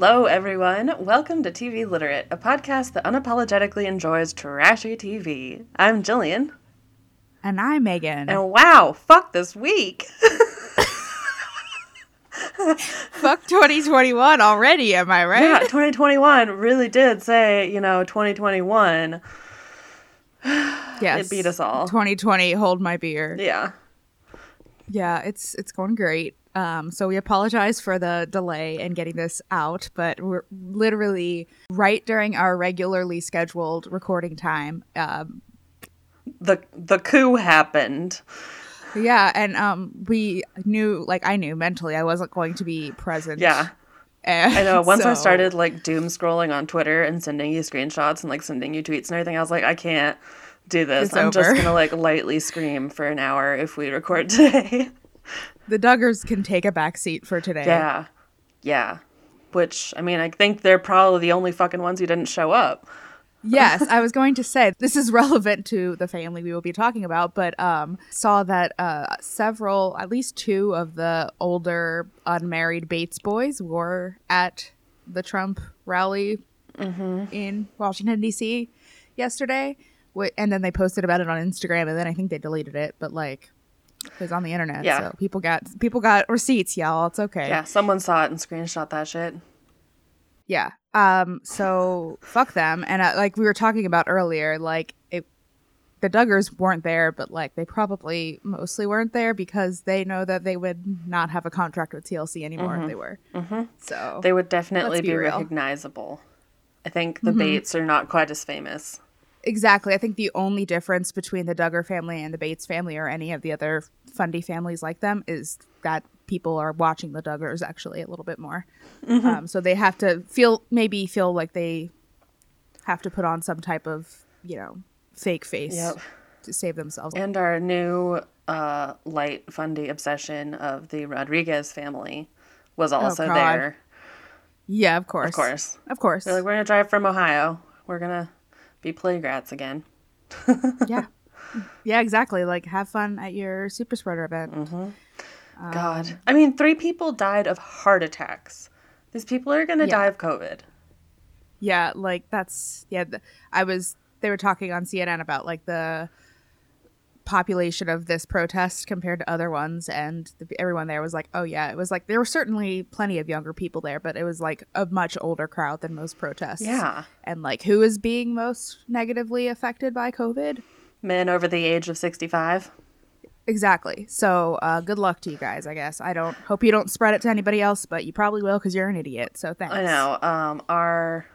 Hello, everyone. Welcome to TV Literate, a podcast that unapologetically enjoys trashy TV. I'm Jillian. And I'm Megan. And wow, fuck this week. fuck 2021 already, am I right? Yeah, 2021 really did say, you know, 2021. yes. It beat us all. 2020, hold my beer. Yeah. Yeah, it's it's going great. Um, so we apologize for the delay in getting this out, but we're literally right during our regularly scheduled recording time. Um, the the coup happened. Yeah, and um, we knew, like I knew mentally, I wasn't going to be present. Yeah. And I know. Once so, I started like doom scrolling on Twitter and sending you screenshots and like sending you tweets and everything, I was like, I can't do this. It's I'm over. just gonna like lightly scream for an hour if we record today. The Duggars can take a back seat for today. Yeah. Yeah. Which, I mean, I think they're probably the only fucking ones who didn't show up. yes, I was going to say this is relevant to the family we will be talking about, but um, saw that uh, several, at least two of the older unmarried Bates boys were at the Trump rally Mm-hmm. in Washington D.C. yesterday, and then they posted about it on Instagram, and then I think they deleted it, but like it was on the internet, Yeah. so people got people got receipts, y'all. It's okay. Yeah, someone saw it and screenshot that shit. Yeah. Um. So fuck them. And uh, like we were talking about earlier, like it, the Duggars weren't there, but like they probably mostly weren't there because they know that they would not have a contract with TLC anymore if they were. Mm-hmm. So They would definitely be, be recognizable. I think the Mhm. Bates are not quite as famous. Exactly, I think the only difference between the Duggar family and the Bates family or any of the other Fundy families like them is that people are watching the Duggars actually a little bit more. Mm-hmm. Um, so they have to feel maybe feel like they have to put on some type of you know fake face Yep. to save themselves. And our new uh, light fundy obsession of the Rodrigues family was also God. there. yeah, of course, Of course. of course. They're like, we're going to drive from Ohio. We're going to be playgrats again. yeah, yeah, exactly. Like have fun at your super spreader event. Mm-hmm. Um, God. I mean, three people died of heart attacks. These people are going to Yeah. die of COVID. Yeah, like that's yeah. I was they were talking on CNN about like the population of this protest compared to other ones, and the, everyone there was like, oh yeah, it was like there were certainly plenty of younger people there, but it was like a much older crowd than most protests. Yeah. and like who is being most negatively affected by COVID? Men over the age of 65. Exactly. So, uh, good luck to you guys. I guess I don't hope you don't spread it to anybody else, but you probably will because you're an idiot. So thanks. I know. Um, our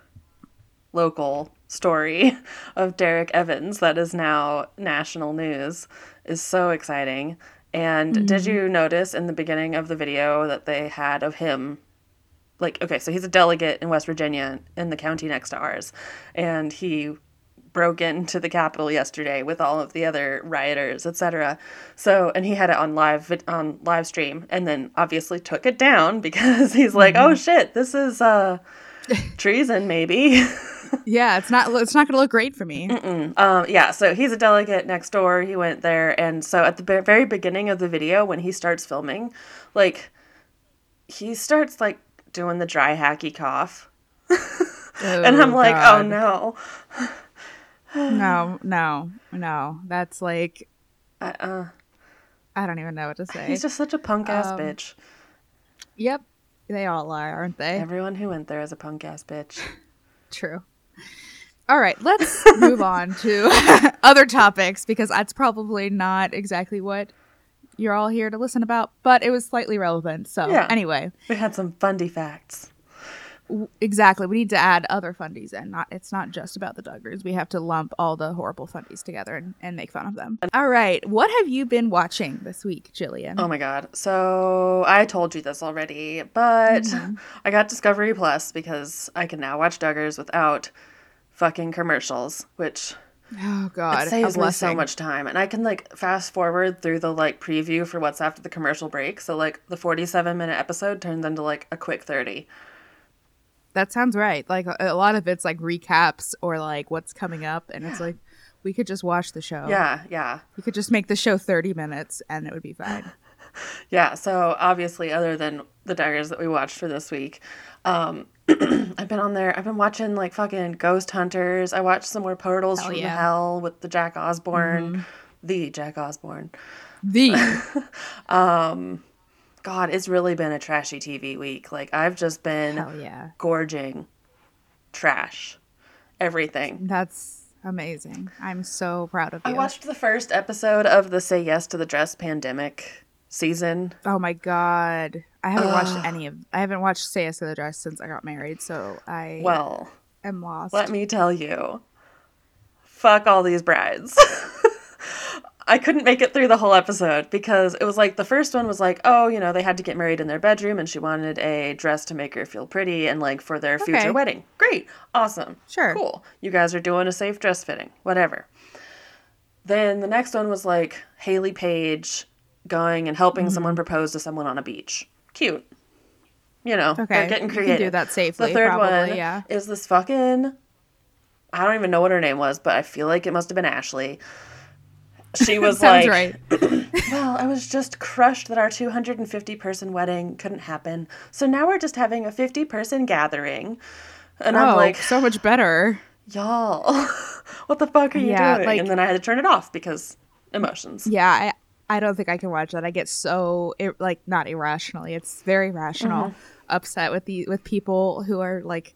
local story of Derek Evans that is now national news is so exciting. And did you notice in the beginning of the video that they had of him? Like, okay, so he's a delegate in West Virginia in the county next to ours. And he broke into the Capitol yesterday with all of the other rioters, etc. So, and he had it on live on live stream, and then obviously took it down because he's like, "Oh shit, this is uh, treason, maybe." Yeah, it's not. It's not going to look great for me. um, yeah, so he's a delegate next door. He went there, and so at the be- very beginning of the video, when he starts filming, like he starts like doing the dry hacky cough, and I'm like, "Oh no." no, no, no. That's like I, uh, I don't even know what to say. he's just such a punk ass Um, bitch. Yep, they all are, aren't they? Everyone who went there is a punk ass bitch. True. All right, let's move on to other topics because that's probably not exactly what you're all here to listen about, but it was slightly relevant. So, Yeah. anyway, We had some fundy facts. Exactly. We need to add other fundies and Not it's not just about the Duggars. We have to lump all the horrible fundies together and, and make fun of them. All right, what have you been watching this week, Jillian? Oh my god. So I told you this already, but mm-hmm. I got Discovery Plus because I can now watch Duggars without fucking commercials, which Oh God, it saves me so much time. And I can like fast forward through the like preview for what's after the commercial break. So like the 47 minute episode turns into like a quick 30. That sounds right. Like a, a lot of it's like recaps or like what's coming up, and it's like we could just watch the show. Yeah, yeah. we could just make the show thirty minutes, and it would be fine. Yeah, so obviously, other than the Duggars that we watched for this week, um, I've been on there. I've been watching like fucking Ghost Hunters. I watched some more Portals Hell from yeah. Hell with the Jack Osbourne, the Jack Osbourne. The God, it's really been a trashy TV week. Like I've just been hell yeah, gorging trash, everything. that's amazing. I'm so proud of you. I watched the first episode of the Say Yes to the Dress pandemic season. Oh my god, I haven't watched any of. I haven't watched Say Yes to the Dress since I got married, so I Well, am lost. let me tell you, fuck all these brides. I couldn't make it through the whole episode because it was like the first one was like, oh, you know, they had to get married in their bedroom and she wanted a dress to make her feel pretty and like for their future wedding. Great. Awesome. Sure. Cool. You guys are doing a safe dress fitting. Whatever. Then the next one was like Hayley Paige going and helping Mm-hmm. someone propose to someone on a beach. Cute. You know, Okay, they're getting you can creative. do that safely, The third probably, one yeah. is this fucking. I don't even know what her name was, but I feel like it must have been Ashley. She was like, right. well, I was just crushed that our 250 person wedding couldn't happen. So now we're just having a 50 person gathering. And I'm oh, like, so much better. y'all, what the fuck are you Yeah, doing? like- and then I had to turn it off because emotions. Yeah, I I don't think I can watch that. I get so ir- like not irrationally. It's very rational. Mm-hmm. Upset with the with people who are like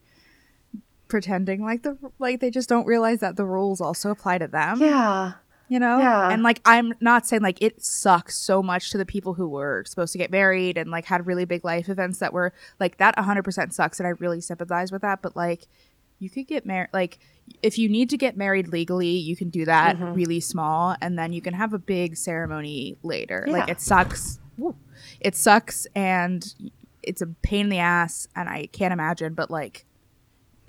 pretending like the like they just don't realize that the rules also apply to them. Yeah. You know Yeah. and like i'm not saying like it sucks so much to the people who were supposed to get married and like had really big life events that were like that 100% sucks and i really sympathize with that but like you could get married like if you need to get married legally you can do that Mm-hmm. really small and then you can have a big ceremony later like it sucks Woo. it sucks and it's a pain in the ass and i can't imagine but like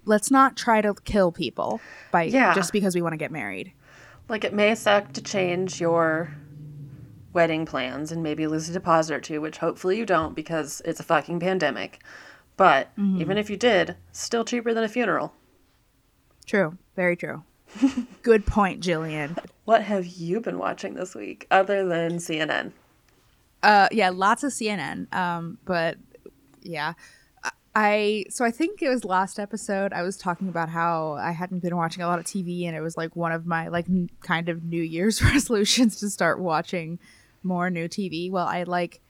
let's not try to kill people by Yeah. just because we want to get married Like it may suck to change your wedding plans and maybe lose a deposit or two, which hopefully you don't because it's a fucking pandemic. But Mm-hmm. even if you did, still cheaper than a funeral. True. Very true. Good point, Jillian. What have you been watching this week other than CNN? Uh, yeah, lots of CNN. Um, but yeah, I so I think it was last episode I was talking about how I hadn't been watching a lot of TV, and it was like one of my like n- kind of New Year's resolutions to start watching more new TV. Well, I like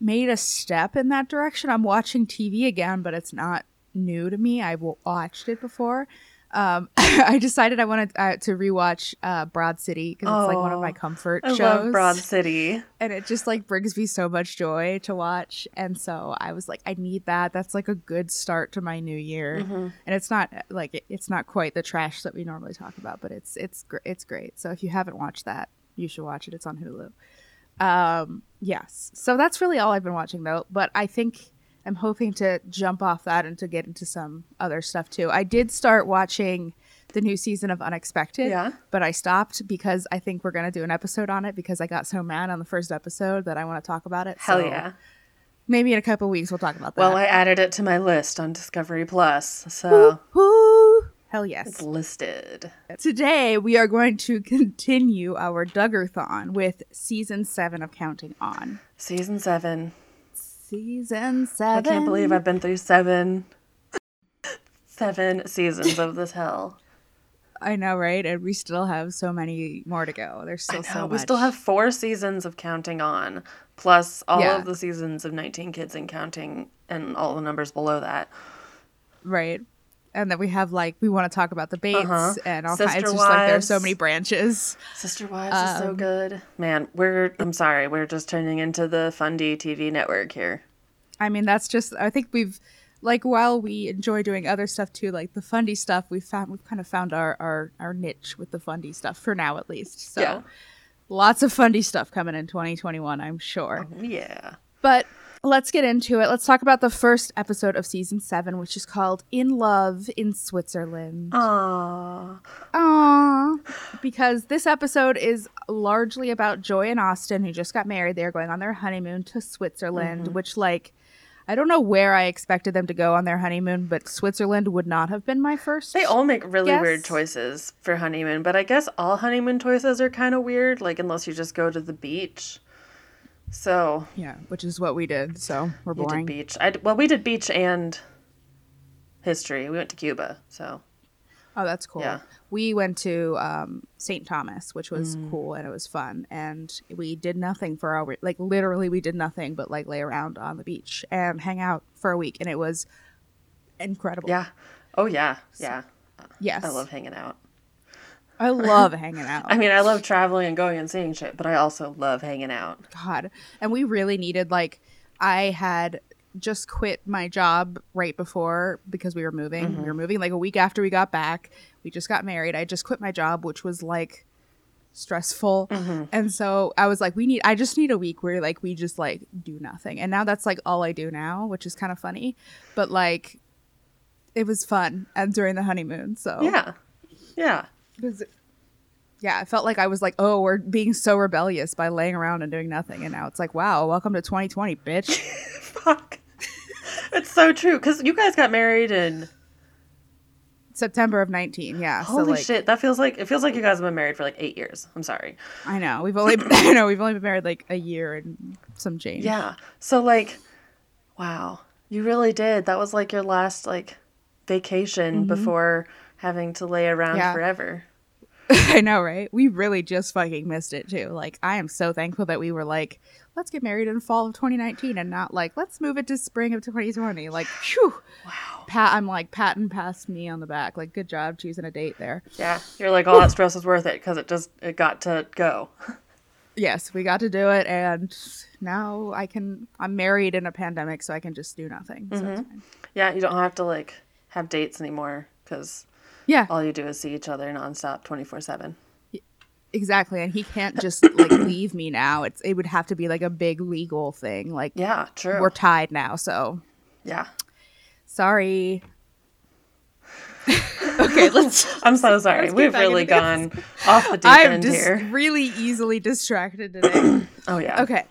made a step in that direction. I'm watching TV again, but it's not new to me. I w- watched it before. Um, I decided I wanted uh, to rewatch uh, Broad City because it's like one of Oh, my comfort I shows. Love Broad City. and it just like brings me so much joy to watch. And so i was like i need that. That's like a good start to my new year. And it's not like it- it's not quite the trash that we normally talk about but it's it's gr- it's great. So if you haven't watched that you should watch it. It's on hulu. Um yes. So that's really all i've been watching though. But i think i'm hoping to jump off that and to get into some other stuff too i did start watching the new season of unexpected Yeah. but I stopped because I think we're gonna do an episode on it because I got so mad on the first episode that I want to talk about it. Hell So yeah. Maybe in a couple weeks we'll talk about that. Well, I added it to my list on Discovery Plus, so Woo! Hell yes. it's listed. Today we are going to continue our Duggarthon with season seven of Counting On. Season seven. Season seven. I can't believe I've been through seven, seven seasons of this hell. I know, right? And we still have so many more to go. There's still so we still have four seasons of Counting On, plus all Yeah. of the seasons of 19 Kids and Counting, and all the numbers below that. right. And then we have like we want to talk about the Bates Uh-huh. and all kinds. It's just like there's so many branches. Sister Wives is Um, so good. Man, we're, I'm sorry, we're just turning into the Fundy TV network here. I mean, that's just. I think we've like while we enjoy doing other stuff too, like the fundy stuff. We've found we've kind of found our our our niche with the fundy stuff for now, at least. So Yeah. lots of fundy stuff coming in 2021, I'm sure. Yeah. But let's get into it. Let's talk about the first episode of season seven, which is called "In Love in Switzerland." Aww. Aww. Because this episode is largely about Joy and Austin, who just got married. They're going on their honeymoon to Switzerland, Mm-hmm. which, like, I don't know where I expected them to go on their honeymoon, but Switzerland would not have been my first. They all make really Yes. weird choices for honeymoon, but I guess all honeymoon choices are kind of weird, like unless you just go to the beach. So yeah, which is what we did. So we're boring. did beach. I well, we did beach and history. We went to Cuba, so Oh, that's cool. Yeah. We went to um, St. Thomas, which was Mm. cool and it was fun. And we did nothing for our like literally we did nothing but like lay around on the beach and hang out for a week, and it was incredible. yeah. Oh yeah, yeah. Yes. I love hanging out. I love hanging out. I mean, I love traveling and going and seeing shit, but I also love hanging out. God. And we really needed like I had just quit my job right before because we were moving. We were mm-hmm. moving like a week after we got back. We just got married. I just quit my job, which was like stressful. Mm-hmm. And so I was like, we need I just need a week where like we just like do nothing. And now that's like all I do now, which is kind of funny. But like it was fun and during the honeymoon. So Yeah, yeah. Because yeah, I felt like I was like, oh, we're being so rebellious by laying around and doing nothing, and now it's like, wow, welcome to 2020, bitch. Fuck. it's so true because you guys got married in September of 19, yeah. holy so like, shit. That feels like it feels like you guys have been married for like eight years. I'm sorry. I know we've only, I know we've only been married like a year and some change. Yeah. So like, wow, you really did. That was like your last like vacation mm-hmm. before having to lay around Yeah. forever. I know, right? We really just fucking missed it too. Like, I am so thankful that we were like, let's get married in fall of 2019, and not like let's move it to spring of 2020. Like, phew. Wow. Pat, I'm like patting past me on the back. Like, good job choosing a date there. Yeah. You're like all that stress is worth it because it just it got to go. yes, we got to do it, and now I can. I'm married in a pandemic, so I can just do nothing. So mm-hmm. fine. Yeah. You don't have to like have dates anymore because Yeah, all you do is see each other nonstop, twenty four seven. exactly. And he can't just like leave me now. It's it would have to be like a big legal thing. Like Yeah. True. we're tied now, so yeah. sorry. okay, let's. I'm so sorry. Let's We've really gone off the deep I'm end just here. really easily distracted today. Oh yeah. Okay.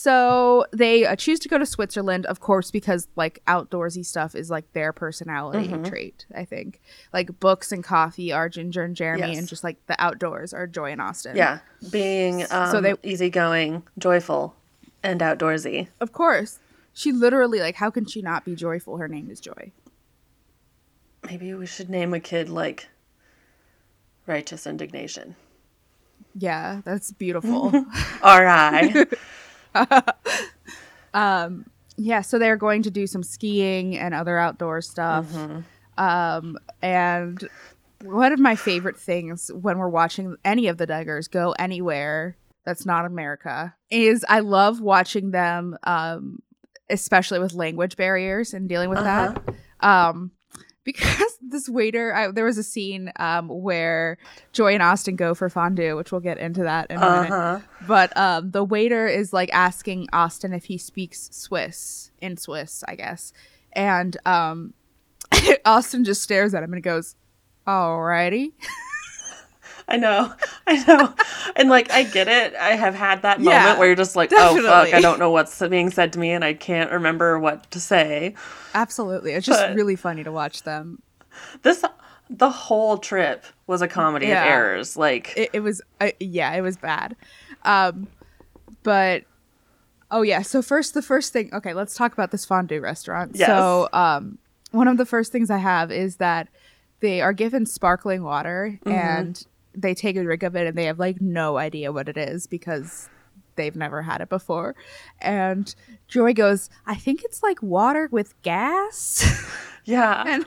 So they uh, choose to go to Switzerland, of course, because like outdoorsy stuff is like their personality Mm-hmm. trait. I think like books and coffee are Ginger and Jeremy, Yes. and just like the outdoors are Joy and Austin. Yeah. Being um, So they- easygoing, joyful, and outdoorsy. of course. She literally like, how can she not be joyful? Her name is Joy. Maybe we should name a kid like Righteous Indignation. Yeah, that's beautiful. R.I. yeah, so they're going to do some skiing and other outdoor stuff. Um, and one of my favorite things when we're watching any of the Duggars go anywhere that's not America is I love watching them, um, especially with language barriers and dealing with that. Um, because this waiter, I, there was a scene um, where Joy and Austin go for fondue, which we'll get into that in a minute. Uh-huh. But um, the waiter is like asking Austin if he speaks Swiss in Swiss, I guess. And um, Austin just stares at him and goes, "Alrighty." I know. I know. And like I get it. I have had that moment Yeah, where you're just like, oh fuck. I don't know what's being said to me and I can't remember what to say. Absolutely, it's just But- really funny to watch them. This the whole trip was a comedy Yeah. of errors. Like It, it was, uh, yeah, it was bad. Um, but oh yeah, so first the first thing. Okay, let's talk about this fondue restaurant. Yes. So um, one of the first things I have is that they are given sparkling water Mm-hmm. and they take a drink of it and they have like no idea what it is because they've never had it before. And Joy goes, I think it's like water with gas. yeah. and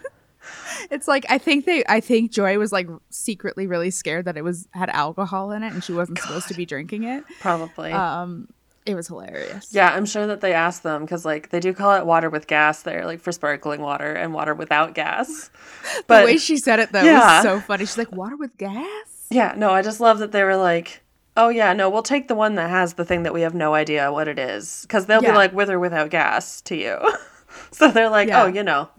it's like I think they I think Joy was like secretly really scared that it was had alcohol in it and she wasn't supposed to be drinking it. Probably. Um it was hilarious. Yeah, I'm sure that they asked them because like they do call it water with gas there, like for sparkling water and water without gas. But the way she said it though Yeah. was so funny. She's like, "Water with gas?" Yeah, no, I just love that they were like, oh yeah, no, we'll take the one that has the thing that we have no idea what it is because they'll Yeah. be like with or without gas to you. so they're like, oh, Yeah. oh, you know,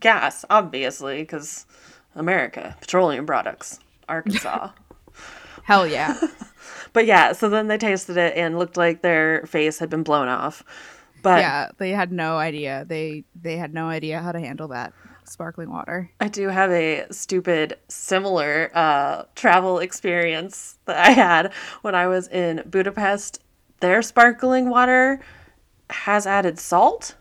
gas, obviously, because America, petroleum products, Arkansas. Hell yeah. but yeah, so then they tasted it and looked like their face had been blown off. But yeah, they had no idea. They they had no idea how to handle that sparkling water. I do have a stupid similar uh, travel experience that I had when I was in Budapest. Their sparkling water has added salt.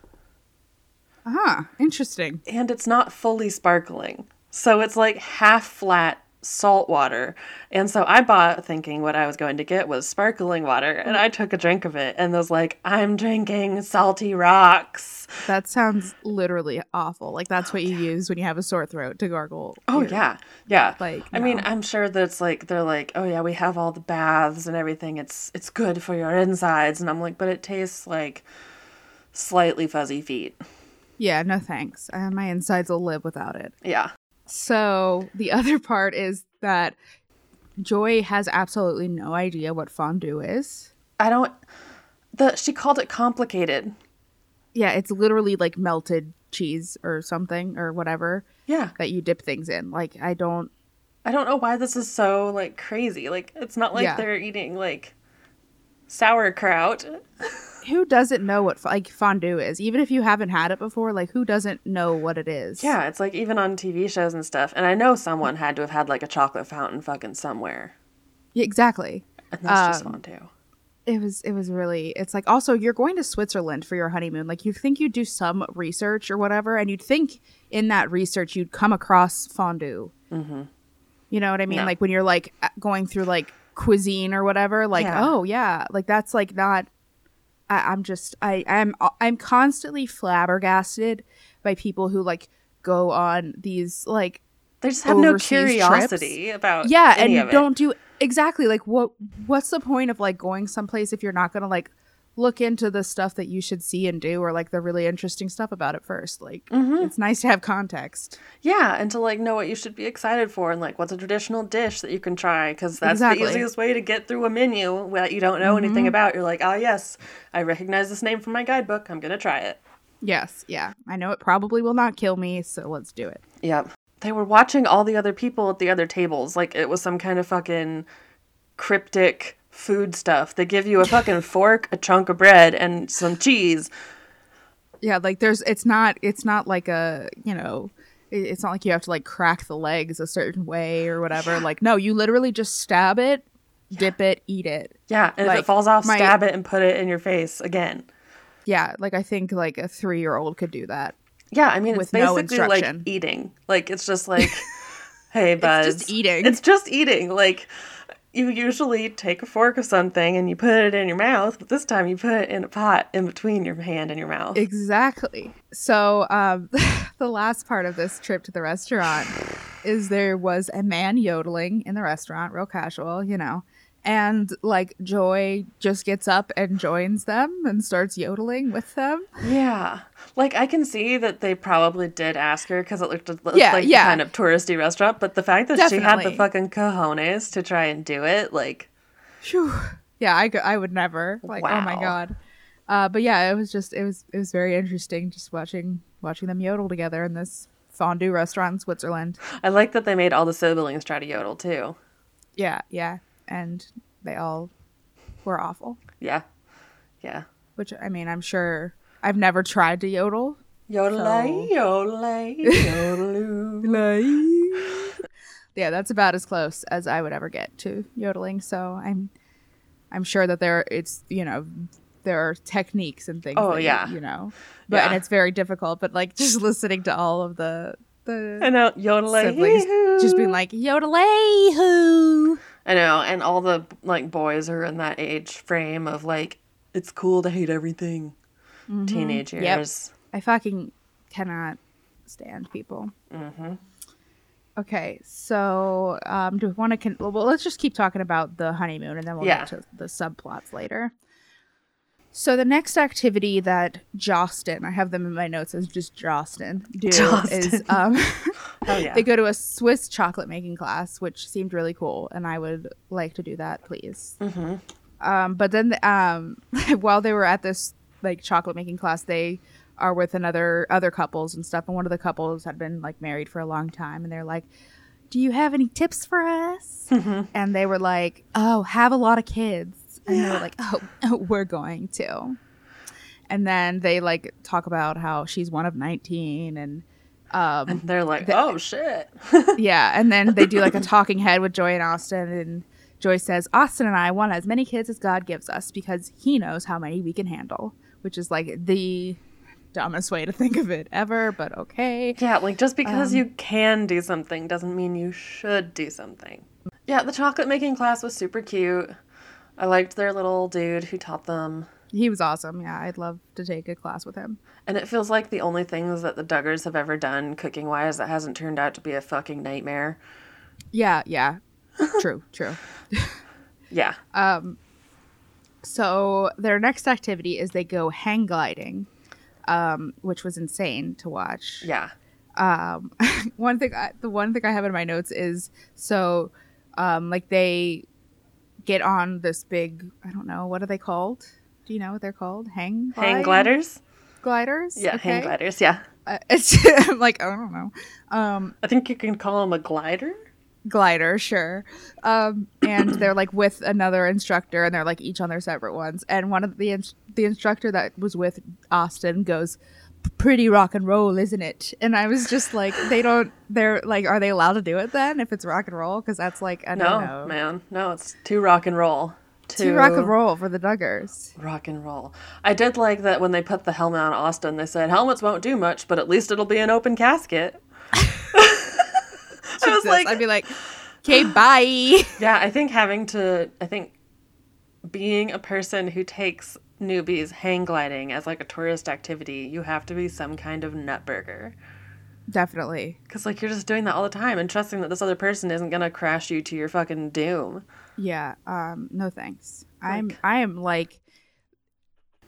huh. Interesting. and it's not fully sparkling. So it's like half flat salt water. And so I bought thinking what I was going to get was sparkling water. And I took a drink of it and was like, I'm drinking salty rocks. That sounds literally awful. Like that's what you use when you have a sore throat to gargle. Oh, your- yeah. Yeah. Like, I mean. I'm sure that it's like, they're like, oh, yeah, we have all the baths and everything. It's, it's good for your insides. And I'm like, but it tastes like slightly fuzzy feet. Yeah, no thanks. Uh, my insides will live without it. Yeah. So the other part is that Joy has absolutely no idea what fondue is. I don't, the, she called it complicated. Yeah, it's literally like melted cheese or something or whatever Yeah. that you dip things in. Like I don't I don't know why this is so like crazy. Like it's not like Yeah. they're eating like sauerkraut. who doesn't know what like fondue is? Even if you haven't had it before, like who doesn't know what it is? Yeah, it's like even on TV shows and stuff. And I know someone had to have had like a chocolate fountain fucking somewhere. Yeah, exactly. And that's just Um, fondue. It was it was really it's like also you're going to Switzerland for your honeymoon. Like you'd think you'd do some research or whatever, and you'd think in that research you'd come across fondue. Mm-hmm. You know what I mean? No. Like when you're like going through like cuisine or whatever. Like Yeah. oh yeah, like that's like not. I, I'm just I I'm I'm constantly flabbergasted by people who like go on these like They just have no curiosity about yeah and don't do exactly like what what's the point of like going someplace if you're not gonna like look into the stuff that you should see and do or like the really interesting stuff about it first like Mm-hmm. it's nice to have context Yeah, and to like know what you should be excited for and like what's a traditional dish that you can try because that's Exactly. the easiest way to get through a menu that you don't know anything about. You're like, oh yes, I recognize this name from my guidebook. I'm gonna try it. yes yeah i know it probably will not kill me so let's do it Yep. They were watching all the other people at the other tables like it was some kind of fucking cryptic food stuff. They give you a fucking fork, a chunk of bread, and some cheese. yeah like there's it's not it's not like a you know it's not like you have to like crack the legs a certain way or whatever like no you literally just stab it dip it eat it Yeah, and if it falls off, my- stab it and put it in your face again. yeah like i think like a three year old could do that Yeah, I mean it's With no like eating. Like it's just like, hey, buzz. It's just eating. It's just eating. Like you usually take a fork of something and you put it in your mouth, but this time you put it in a pot in between your hand and your mouth. Exactly. So, um, the last part of this trip to the restaurant is there was a man yodeling in the restaurant, real casual, you know, and like Joy just gets up and joins them and starts yodeling with them. Yeah. Like I can see that they probably did ask her because it looked, it looked Yeah, like yeah. kind of touristy restaurant, but the fact that she had the fucking cojones to try and do it, like Phew. Yeah, I, I would never. Like, oh my god. Uh, but yeah, it was just it was it was very interesting just watching watching them yodel together in this fondue restaurant in Switzerland. I like that they made all the siblings try to yodel too. Yeah, yeah, and they all were awful. Yeah. Yeah. Which I mean, I'm sure I've never tried to yodel. Yodelay, yodelay, yodeloo. Yeah, that's about as close as I would ever get to yodeling. So I'm, I'm sure that there it's you know there are techniques and things. Oh, that yeah. you, know, but and it's very difficult. But like just listening to all of the the know, yodelay. siblings just being like yodelay hoo. I know, and all the like boys are in that age frame of like, it's cool to hate everything. Teenage Mm-hmm. Yep. years. I fucking cannot stand people. Mm-hmm. Okay, so um, do we want to? Con- well, let's just keep talking about the honeymoon, and then we'll Yeah. get to the subplots later. So the next activity that Jostin, I have them in my notes as just Jostin, do is um, Oh yeah. they go to a Swiss chocolate making class, which seemed really cool, and I would like to do that, please. Mm-hmm. Um, but then, um, while they were at this like chocolate making class, they are with another other couples and stuff, and one of the couples had been like married for a long time, and they're like, "Do you have any tips for us?" And they were like, "Oh, have a lot of kids," and they were like, "Oh, we're going to." And then they like talk about how she's one of nineteen and um and they're like, oh shit. yeah, and then they do like a talking head with Joy and Austin, and Joy says, "Austin and I want as many kids as God gives us because He knows how many we can handle," which is like the dumbest way to think of it ever, but okay. Yeah, like just because Um, you can do something doesn't mean you should do something. Yeah, the chocolate making class was super cute. I liked their little dude who taught them. He was awesome. Yeah, I'd love to take a class with him. And it feels like the only things that the Duggars have ever done cooking wise that hasn't turned out to be a fucking nightmare. Yeah, yeah. true, true. Yeah. So their next activity is they go hang gliding, um, which was insane to watch. Yeah. um one thing I, the one thing i have in my notes is so um like they get on this big i don't know what are they called do you know what they're called hang Hang gliders? gliders Yeah, hang gliders. Yeah. Uh, it's I'm like i don't know um I think you can call them a glider. glider sure um and they're like with another instructor and they're like each on their separate ones and one of the ins- the instructor that was with austin goes pretty rock and roll isn't it and i was just like they don't they're like are they allowed to do it then if it's rock and roll because that's like a No, no man. No, it's too rock and roll. too rock and roll for the duggars Rock and roll. I did like that when they put the helmet on Austin, they said helmets won't do much, but at least it'll be an open casket. I was like, i'd be like okay bye yeah, I think having to, I think being a person who takes newbies hang gliding as like a tourist activity, you have to be some kind of nutburger. definitely Because like you're just doing that all the time and trusting that this other person isn't gonna crash you to your fucking doom. Yeah, um, no thanks. I'm I am like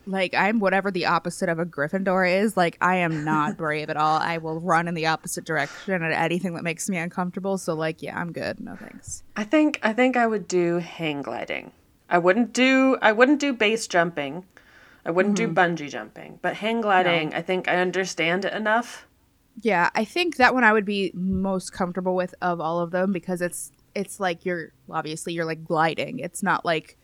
like I'm whatever the opposite of a Gryffindor is. Like I am not brave at all. I will run in the opposite direction at anything that makes me uncomfortable. So like, yeah, I'm good. No thanks. I think I think I would do hang gliding. I wouldn't do I wouldn't do base jumping. I wouldn't do mm-hmm. bungee jumping, but hang gliding, I think I understand it enough. Yeah, I think that one I would be most comfortable with of all of them because it's it's like you're obviously you're like gliding. It's not like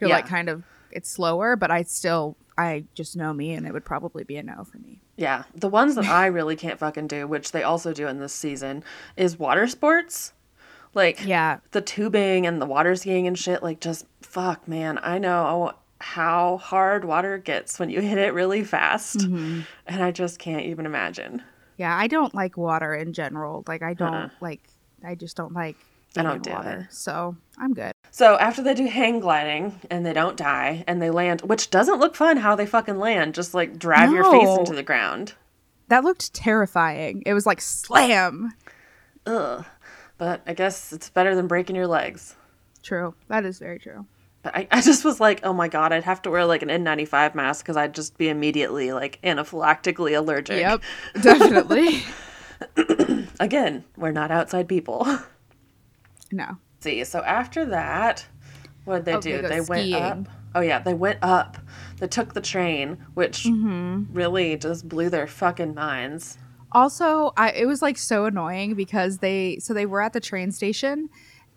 you're like kind of it's slower, but I still I just know me and it would probably be a no for me. Yeah, the ones that I really can't fucking do, which they also do in this season, is water sports. Like Yeah, the tubing and the water skiing and shit. Like just fuck, man. I know how hard water gets when you hit it really fast, Mm-hmm. and I just can't even imagine. Yeah, I don't like water in general. Like I don't Uh-uh. like I just don't like I don't do water. it. So I'm good. So after they do hang gliding and they don't die and they land, which doesn't look fun how they fucking land, just like drive your face into the ground. That looked terrifying. It was like slam. Ugh. But I guess it's better than breaking your legs. True. That is very true. But I, I just was like, oh my god, I'd have to wear like an N95 mask because I'd just be immediately like anaphylactically allergic. Yep. Definitely. Again, we're not outside people. no. See, so after that, what did they Oh, do? they went up. Oh yeah, they went up. They took the train, which Mm-hmm. really just blew their fucking minds. Also, I it was like so annoying because they so they were at the train station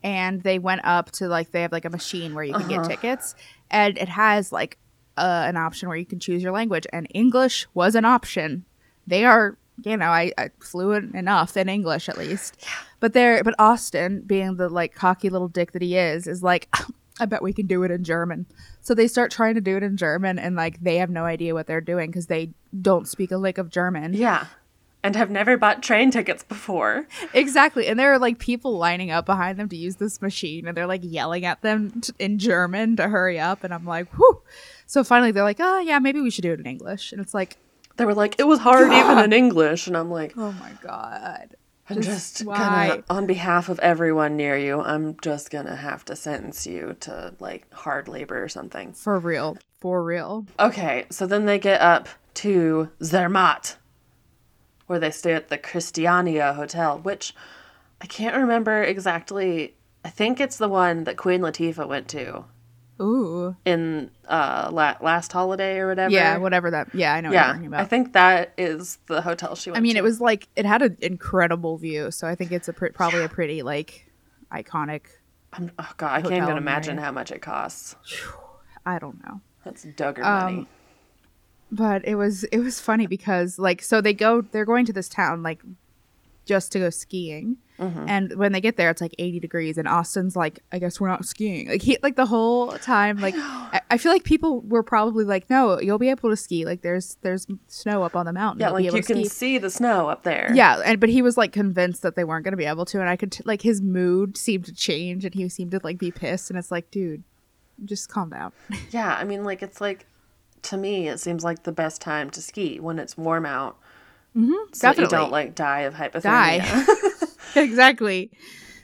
and they went up to like they have like a machine where you can Uh-huh. get tickets and it has like uh, an option where you can choose your language and English was an option. They are you know I, I fluent enough in English at least, but they're but Austin being the like cocky little dick that he is is like. I bet we can do it in German. So they start trying to do it in German, and like they have no idea what they're doing because they don't speak a lick of German. Yeah. And have never bought train tickets before. Exactly. And there are like people lining up behind them to use this machine and they're like yelling at them t- in German to hurry up. And I'm like, whew. So finally they're like, oh, yeah, maybe we should do it in English. And it's like, They were like, it was hard even in English. And I'm like, oh my God. I'm Just just gonna, on behalf of everyone near you, I'm just gonna have to sentence you to like hard labor or something. For real. For real. Okay, so then they get up to Zermatt, where they stay at the Christiania Hotel, which I can't remember exactly. I think it's the one that Queen Latifah went to Ooh. in uh, la- last holiday or whatever. Yeah, whatever that. Yeah, I know what you're Yeah, I think that is the hotel she went I mean, to. it was like, it had an incredible view. So I think it's a pre- probably a pretty like iconic, I'm, oh god, I can't even imagine area. how much it costs. I don't know. That's Duggar Um, money. But it was it was funny because like so they go they're going to this town like just to go skiing mm-hmm. And when they get there, it's like 80 degrees, and Austin's like, I guess we're not skiing. Like he like the whole time, like I, I feel like people were probably like, no, you'll be able to ski. Like there's there's snow up on the mountain. Yeah, You'll like you can ski. see the snow up there. Yeah, and but he was like convinced that they weren't going to be able to, and I could t- like his mood seemed to change, and he seemed to like be pissed, and it's like, dude, just calm down. Yeah, I mean, like it's like to me, it seems like the best time to ski when it's warm out, Mm-hmm, so that you don't like die of hypothermia. Die. exactly.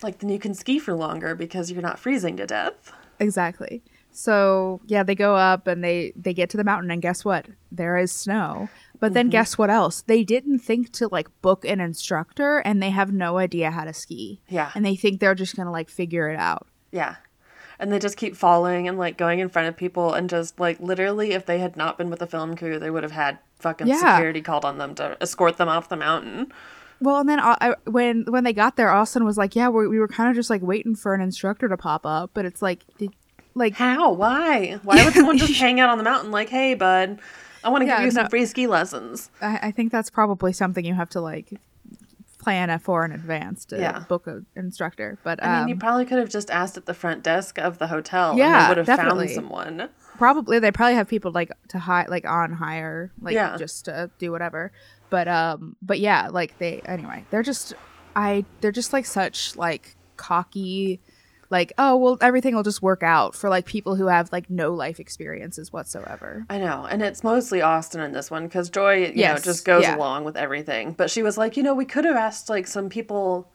like then you can ski for longer because you're not freezing to death. Exactly. So yeah, they go up and they they get to the mountain, and guess what? There is snow. But then guess what else? They didn't think to like book an instructor, and they have no idea how to ski. Yeah. And they think they're just gonna like figure it out. Yeah. And they just keep falling and like going in front of people and just like literally if they had not been with the film crew, they would have had fucking Yeah. security called on them to escort them off the mountain. Well, and then uh, I, when when they got there, Austin was like, "Yeah, we we were kind of just like waiting for an instructor to pop up." But it's like, did, like How? Why? Why would someone just hang out on the mountain like, hey, bud, I want to Yeah, give you some free ski lessons? I, I think that's probably something you have to like plan it for in advance to Yeah. book an instructor. But I mean, um, you probably could have just asked at the front desk of the hotel and Yeah, would have definitely. found someone. probably they probably have people like to hire like on hire like Yeah. just to do whatever but um but yeah like they anyway they're just i they're just like such like cocky like oh well everything will just work out for like people who have like no life experiences whatsoever I know. And it's mostly Austin in this one because Joy, you Yes, know, just goes yeah. along with everything. But she was like, you know, we could have asked like some people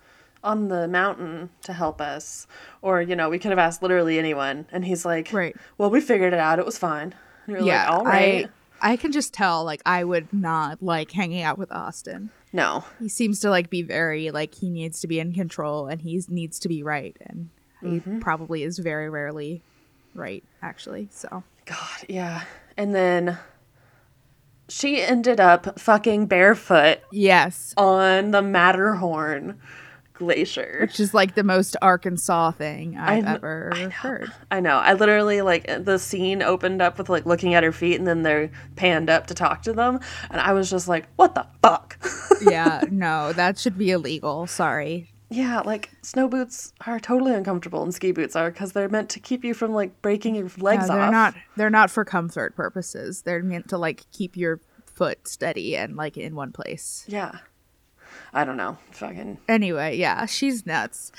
on the mountain to help us. Or, you know, we could have asked literally anyone. And he's like, Right. well, we figured it out. It was fine. And you're yeah like, all right. i i can just tell like i would not like hanging out with austin No. he seems to like be very like he needs to be in control and he needs to be right and he mm-hmm. probably is very rarely right actually so God, yeah. And then she ended up fucking barefoot yes on the Matterhorn glacier. which is like the most arkansas thing i've kn- ever heard I know. I literally like the scene opened up with like looking at her feet and then they're panned up to talk to them. And I was just like, what the fuck? yeah no that should be illegal sorry yeah, like snow boots are totally uncomfortable and ski boots are because they're meant to keep you from like breaking your legs No, they're off. not they're not for comfort purposes they're meant to like keep your foot steady and like in one place Yeah. I don't know. Fucking. anyway, yeah, she's nuts.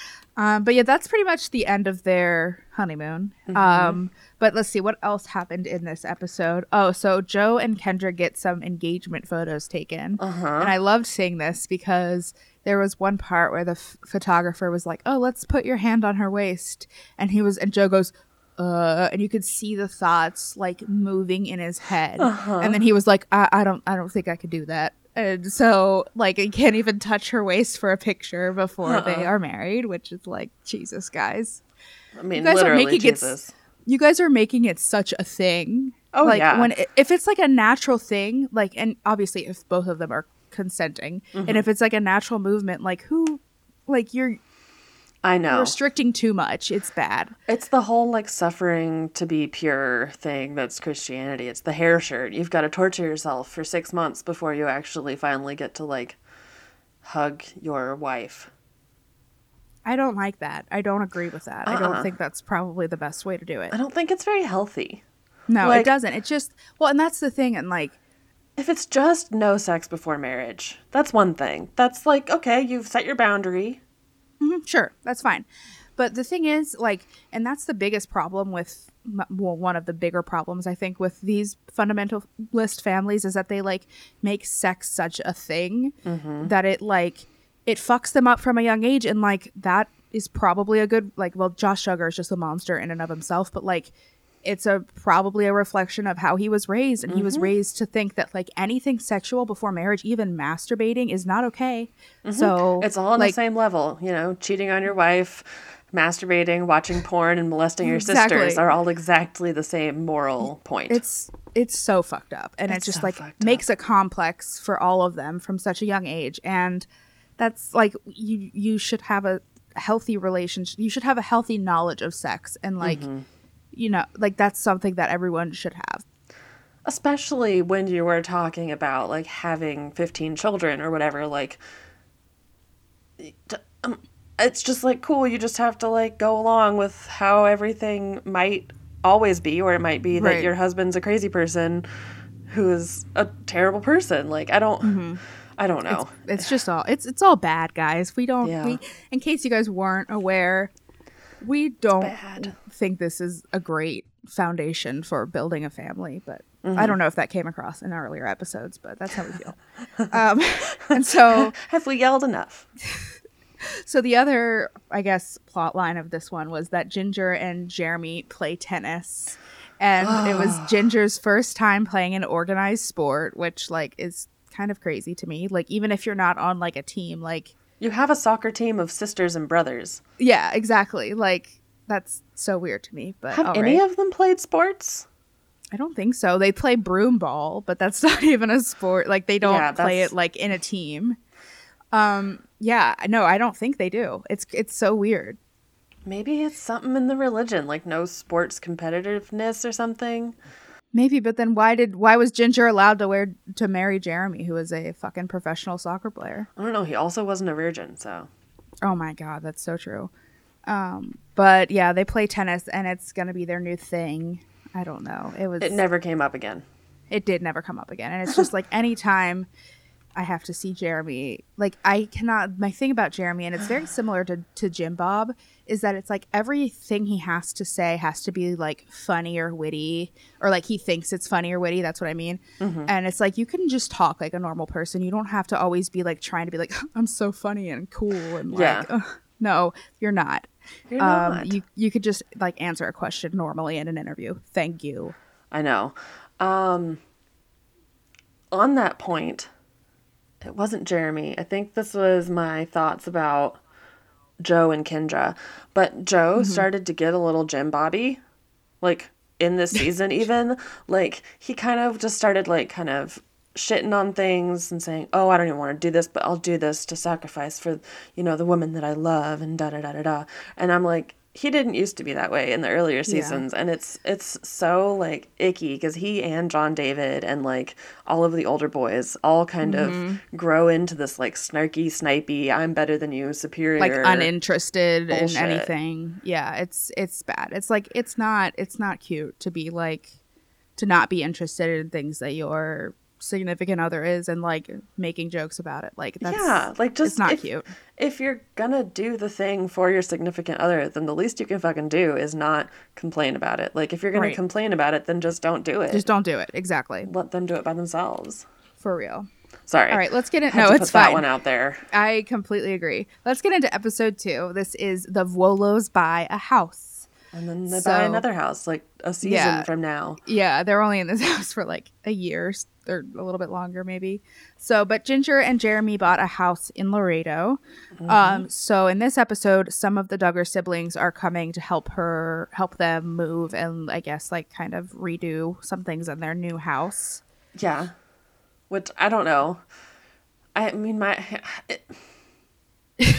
Um, but yeah, that's pretty much the end of their honeymoon. Um, but let's see what else happened in this episode. Oh, so Joe and Kendra get some engagement photos taken, Uh-huh. and I loved seeing this because there was one part where the f- photographer was like, "Oh, let's put your hand on her waist," and he was, and Joe goes. Uh, and you could see the thoughts like moving in his head, and then he was like, I, "I don't, I don't think I could do that." And so, like, he can't even touch her waist for a picture before they are married, which is like, Jesus, guys. I mean, you guys are making it. You guys are making it such a thing. Oh, like, yeah. When if it's like a natural thing, like, and obviously if both of them are consenting, Mm-hmm. and if it's like a natural movement, like who, like you're I know. restricting too much. It's bad. It's the whole like suffering to be pure thing that's Christianity. It's the hair shirt. You've got to torture yourself for six months before you actually finally get to like hug your wife. I don't like that. I don't agree with that. I Uh-uh. don't think that's probably the best way to do it. I don't think it's very healthy. No, like- it doesn't. It just well, and that's the thing. And like, If it's just no sex before marriage, that's one thing. That's like, okay, you've set your boundary. Mhm, sure, that's fine. But the thing is, like, and that's the biggest problem with, well, one of the bigger problems I think with these fundamentalist families is that they like make sex such a thing that it like it fucks them up from a young age, and like that is probably a good like. Well, Josh Duggar is just a monster in and of himself, but like. It's a probably a reflection of how he was raised, and he was raised to think that like anything sexual before marriage, even masturbating, is not okay. So It's all on like, the same level. You know, cheating on your wife, masturbating, watching porn, and molesting your Exactly. sisters are all exactly the same moral point. it's it's so fucked up and It's it just so like makes a complex for all of them from such a young age and that's like you you should have a healthy relationship you should have a healthy knowledge of sex and like Mm-hmm. You know like that's something that everyone should have especially when you were talking about like having 15 children or whatever like um, it's just like cool. You just have to like go along with how everything might always be, or it might be that Right. your husband's a crazy person who is a terrible person. Like I don't, I don't know. It's just all it's it's all bad, guys. We don't Yeah. we in case you guys weren't aware, we don't think this is a great foundation for building a family, but Mm-hmm. I don't know if that came across in earlier episodes, but that's how we feel. um, and so Have we yelled enough? so the other I guess plot line of this one was that Jinger and Jeremy play tennis. And it was Jinger's first time playing an organized sport, which like is kind of crazy to me. Like even if you're not on like a team, like You have a soccer team of sisters and brothers. Yeah, exactly. Like that's so weird to me. But Have any right. of them played sports? I don't think so. They play broom ball, but that's not even a sport. Like they don't Yeah, play it like in a team. Um yeah, no, I don't think they do. It's it's so weird. Maybe it's something in the religion, like no sports competitiveness or something. Maybe, but then why did why was Jinger allowed to wear to marry Jeremy, who was a fucking professional soccer player? I don't know. He also wasn't a virgin, so Oh my god, that's so true. Um, but yeah, they play tennis and it's gonna be their new thing. I don't know. It was it never came up again. it did never come up again. And it's just like anytime I have to see Jeremy, like I cannot. My thing about Jeremy, and it's very similar to to Jim Bob, is that it's like everything he has to say has to be like funny or witty, or like he thinks it's funny or witty. That's what I mean. And it's like you can just talk like a normal person. You don't have to always be like trying to be like I'm so funny and cool and like. Yeah. "Ugh." No, you're not. You're Um, not. you you could just like answer a question normally in an interview. Thank you. I know. Um, on that point, it wasn't Jeremy. I think this was my thoughts about Joe and Kendra. But Joe mm-hmm. started to get a little Jim Bobby, like in this season, even. Like he kind of just started, like, kind of shitting on things and saying, oh, I don't even want to do this, but I'll do this to sacrifice for, you know, the woman that I love and da da da da da. And I'm like, he didn't used to be that way in the earlier seasons and it's it's so like icky because he and john david and like all of the older boys all kind Mm-hmm. of grow into this like snarky snipey i'm better than you superior like uninterested bullshit. in anything. Yeah, it's it's bad. It's like it's not it's not cute to be like to not be interested in things that your significant other is and like making jokes about it. Like that's yeah like just it's not if, cute. if you're gonna do the thing for your significant other then the least you can fucking do is not complain about it like if you're gonna Right. complain about it then just don't do it Just don't do it. Exactly. let them do it by themselves For real. sorry All right, let's get it. No, it's put that fine. one out there I completely agree. Let's get into episode two. This is the Vuolos buy a house. and then they buy another house like a season Yeah. from now Yeah, they're only in this house for like a year or a little bit longer, maybe. So, but Jinger and Jeremy bought a house in Laredo. Um, so in this episode, some of the Duggar siblings are coming to help her, help them move, and I guess like kind of redo some things in their new house. Yeah. Which I don't know. I mean, my. It,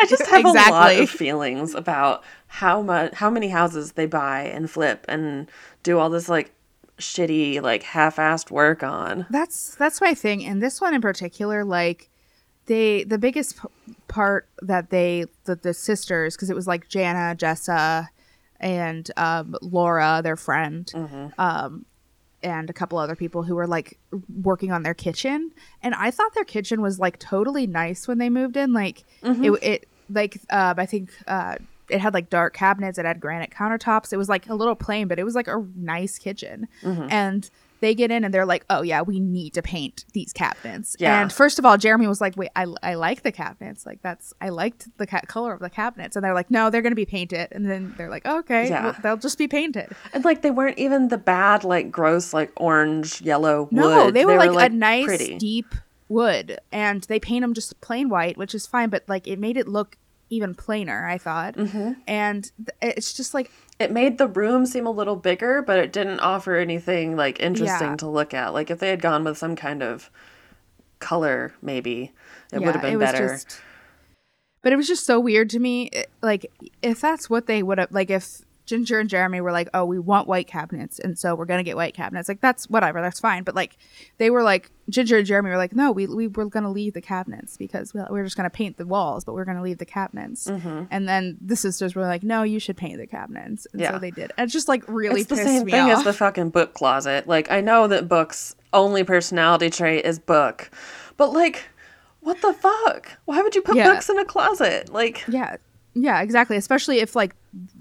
I just have a lot of feelings about how much, how many houses they buy and flip and do all this like shitty, like half-assed work on. That's that's my thing, and this one in particular, like they the biggest p- part that they the, the sisters because it was like Jana, Jessa, and um, Laura, their friend, um, and a couple other people who were like working on their kitchen, and I thought their kitchen was like totally nice when they moved in, like it it like uh, I think. Uh, it had like dark cabinets. It had granite countertops. It was like a little plain, but it was like a nice kitchen. Mm-hmm. And they get in and they're like, "Oh yeah, we need to paint these cabinets." Yeah. And first of all, Jeremy was like, "Wait, I, I like the cabinets. Like that's I liked the ca- color of the cabinets." And they're like, "No, they're gonna be painted." And then they're like, "Okay, Yeah. well, they'll just be painted." And like they weren't even the bad, like gross, like orange, yellow wood. No, they were, like, a nice pretty. deep wood, and they paint them just plain white, which is fine. But like it made it look even plainer. I thought, Mm-hmm. and th- it's just like It made the room seem a little bigger, but it didn't offer anything like interesting Yeah. to look at. Like if they had gone with some kind of color, maybe it yeah, would have been it was better. Just, but it was just so weird to me. it- Like if that's what they would have, like if Jinger and Jeremy were like, "Oh, we want white cabinets, and so we're gonna get white cabinets." Like that's whatever, that's fine. But like, they were like, Jinger and Jeremy were like, "No, we we were gonna leave the cabinets because we we're just gonna paint the walls, but we're gonna leave the cabinets." Mm-hmm. And then the sisters were like, "No, you should paint the cabinets," and Yeah. so they did. And it's just like really it's the same me thing off. as the fucking book closet. Like I know that books only personality trait is book, but like, what the fuck? Why would you put Yeah. books in a closet? Like, Yeah, yeah, exactly. Especially if like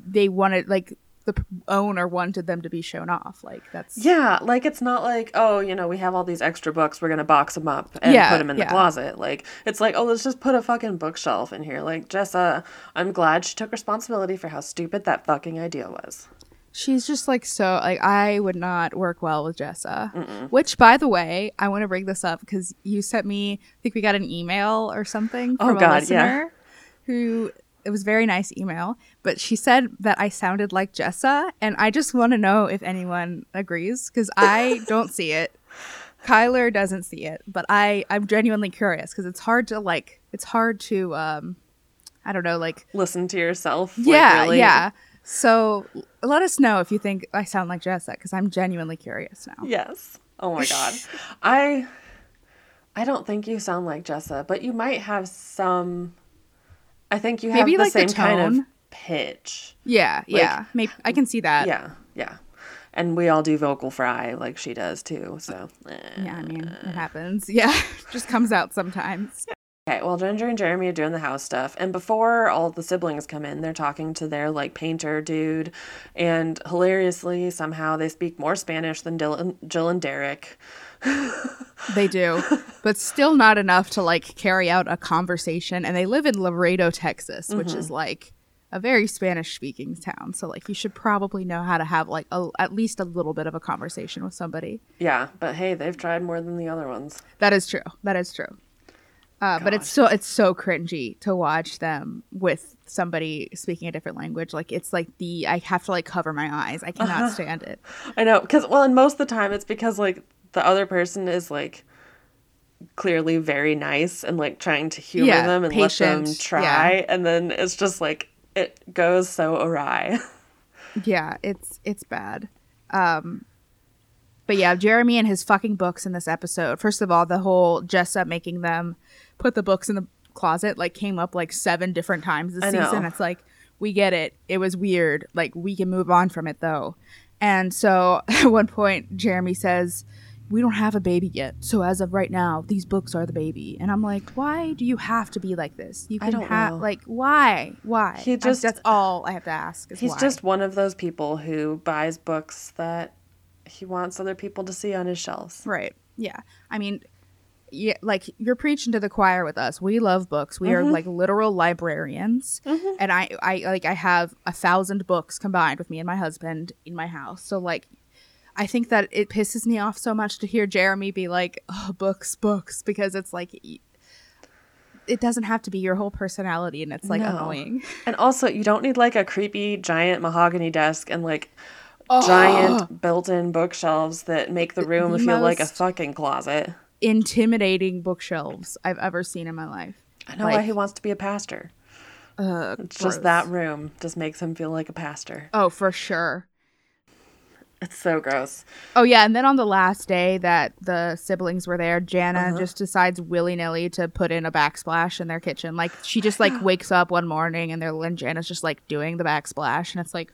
they wanted like the owner wanted them to be shown off. Like that's yeah, like it's not like oh, you know, we have all these extra books, we're gonna box them up and Yeah, put them in yeah. the closet. Like it's like oh, let's just put a fucking bookshelf in here. Like Jessa, I'm glad she took responsibility for how stupid that fucking idea was. She's just like so like I would not work well with Jessa. Which by the way, I want to bring this up because you sent me I think we got an email or something Oh, from a God, listener yeah. who it was very nice email, but she said that I sounded like Jessa and I just want to know if anyone agrees because I don't see it. Kyler doesn't see it, but I I'm genuinely curious because it's hard to like it's hard to um I don't know like Listen to yourself. like, yeah, really. yeah. So let us know if you think I sound like Jessa, because I'm genuinely curious now. Yes. Oh my god. I I don't think you sound like Jessa, but you might have some I think you have Maybe, the like, the same kind of pitch. Yeah, yeah. Maybe I can see that. Yeah, yeah. And we all do vocal fry like she does too. So. Yeah, I mean, it happens. Yeah, just comes out sometimes. Okay, well Jinger and Jeremy are doing the house stuff, and before all the siblings come in, they're talking to their like painter dude, and hilariously somehow they speak more Spanish than Dylan, Jill and Derek. They do, but still not enough to like carry out a conversation. And they live in Laredo, Texas, which Mm-hmm. is like a very Spanish speaking town. So like you should probably know how to have like a, at least a little bit of a conversation with somebody. Yeah, but hey, they've tried more than the other ones. That is true. That is true. Uh, but it's so it's so cringy to watch them with somebody speaking a different language. Like it's like the I have to like cover my eyes. I cannot Uh-huh. stand it. I know, because well, and most of the time it's because like the other person is like clearly very nice and like trying to humor Yeah, them and let patient, them yeah. try, and then it's just like it goes so awry. Yeah, it's it's bad. Um but yeah, Jeremy and his fucking books in this episode. First of all, the whole Jessa making them put the books in the closet like came up like seven different times this season. It's like we get it. It was weird. Like we can move on from it though. And so at one point Jeremy says, "We don't have a baby yet. So as of right now, these books are the baby." And I'm like, "Why do you have to be like this? You can have like why? Why?" He I- just- that's all I have to ask. Is He's why. just one of those people who buys books that he wants other people to see on his shelves. Right. Yeah. I mean, yeah, like you're preaching to the choir with us. We love books. We are mm-hmm. like literal librarians, mm-hmm. and I, I like I have a thousand books combined with me and my husband in my house. So like, I think that it pisses me off so much to hear Jeremy be like, "Oh, books, books," because it's like. It doesn't have to be your whole personality, and it's like No. annoying. And also, you don't need like a creepy giant mahogany desk and like Oh. giant built-in bookshelves that make the room the feel like a fucking closet. Intimidating bookshelves I've ever seen in my life. I know why he wants to be a pastor. Uh, It's just that room just makes him feel like a pastor. Oh, for sure. It's so gross. Oh yeah, and then on the last day that the siblings were there, Jana Uh-huh. just decides willy nilly to put in a backsplash in their kitchen. Like she just like wakes up one morning and they're and Jana's just like doing the backsplash, and it's like,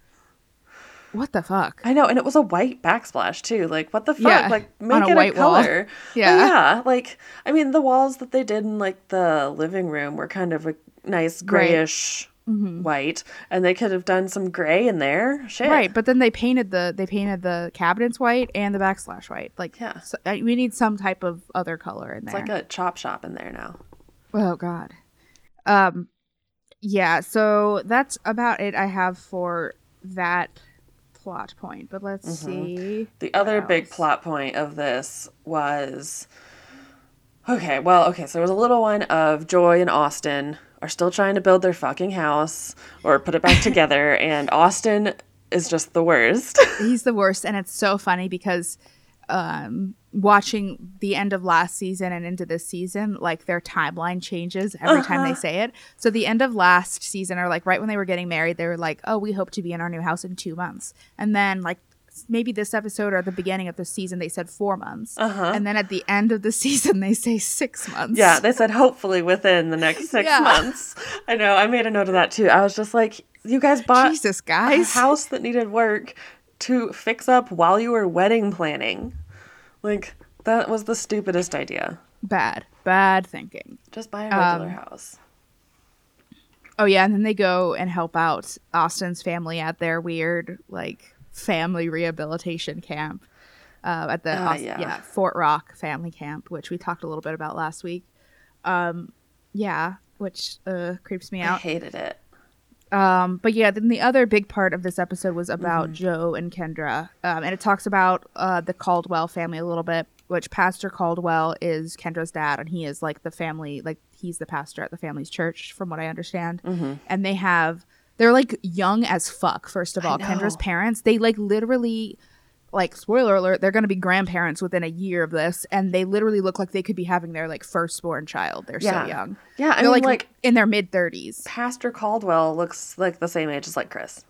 what the fuck? I know, and it was a white backsplash too. Like, what the fuck? Yeah, like, make a it a white wall. color. Yeah. But yeah. Like, I mean, the walls that they did in like the living room were kind of a nice grayish white, and they could have done some gray in there. Shit. Right, but then they painted the they painted the cabinets white and the backsplash white. Like, Yeah. so, we need some type of other color in It's there. like a chop shop in there now. Oh God. Um yeah, so that's about it I have for that plot point. But let's see. The other big plot point of this was okay, well, okay, so there was a little one of Joy and Austin are still trying to build their fucking house or put it back together, and Austin is just the worst. He's the worst and it's so funny because um watching the end of last season and into this season, like their timeline changes every time Uh-huh. they say it. So the end of last season, or like right when they were getting married, they were like, "Oh, we hope to be in our new house in two months," and then like maybe this episode or the beginning of the season they said four months Uh-huh. and then at the end of the season they say six months Yeah, they said hopefully within the next six Yeah. months. I know. I made a note of that too. I was just like, you guys bought jesus guys a house that needed work to fix up while you were wedding planning. Like that was the stupidest idea. bad bad thinking Just buy a regular Um, house. Oh yeah, and then they go and help out Austin's family at their weird like family rehabilitation camp uh, at the Aust- yeah. yeah. Fort Rock family camp, which we talked a little bit about last week. Um, yeah, which uh, creeps me out. I hated it. Um, but yeah, then the other big part of this episode was about Mm-hmm. Joe and Kendra, um, and it talks about uh, the Caldwell family a little bit. Which Pastor Caldwell is Kendra's dad, and he is like the family, like he's the pastor at the family's church, from what I understand. Mm-hmm. And they have, they're like young as fuck. First of all, Kendra's parents, they like literally, like spoiler alert, they're going to be grandparents within a year of this, and they literally look like they could be having their like firstborn child. They're Yeah. so young. Yeah, I They're mean, like, like in their mid thirties. Pastor Caldwell looks like the same age as like Chris.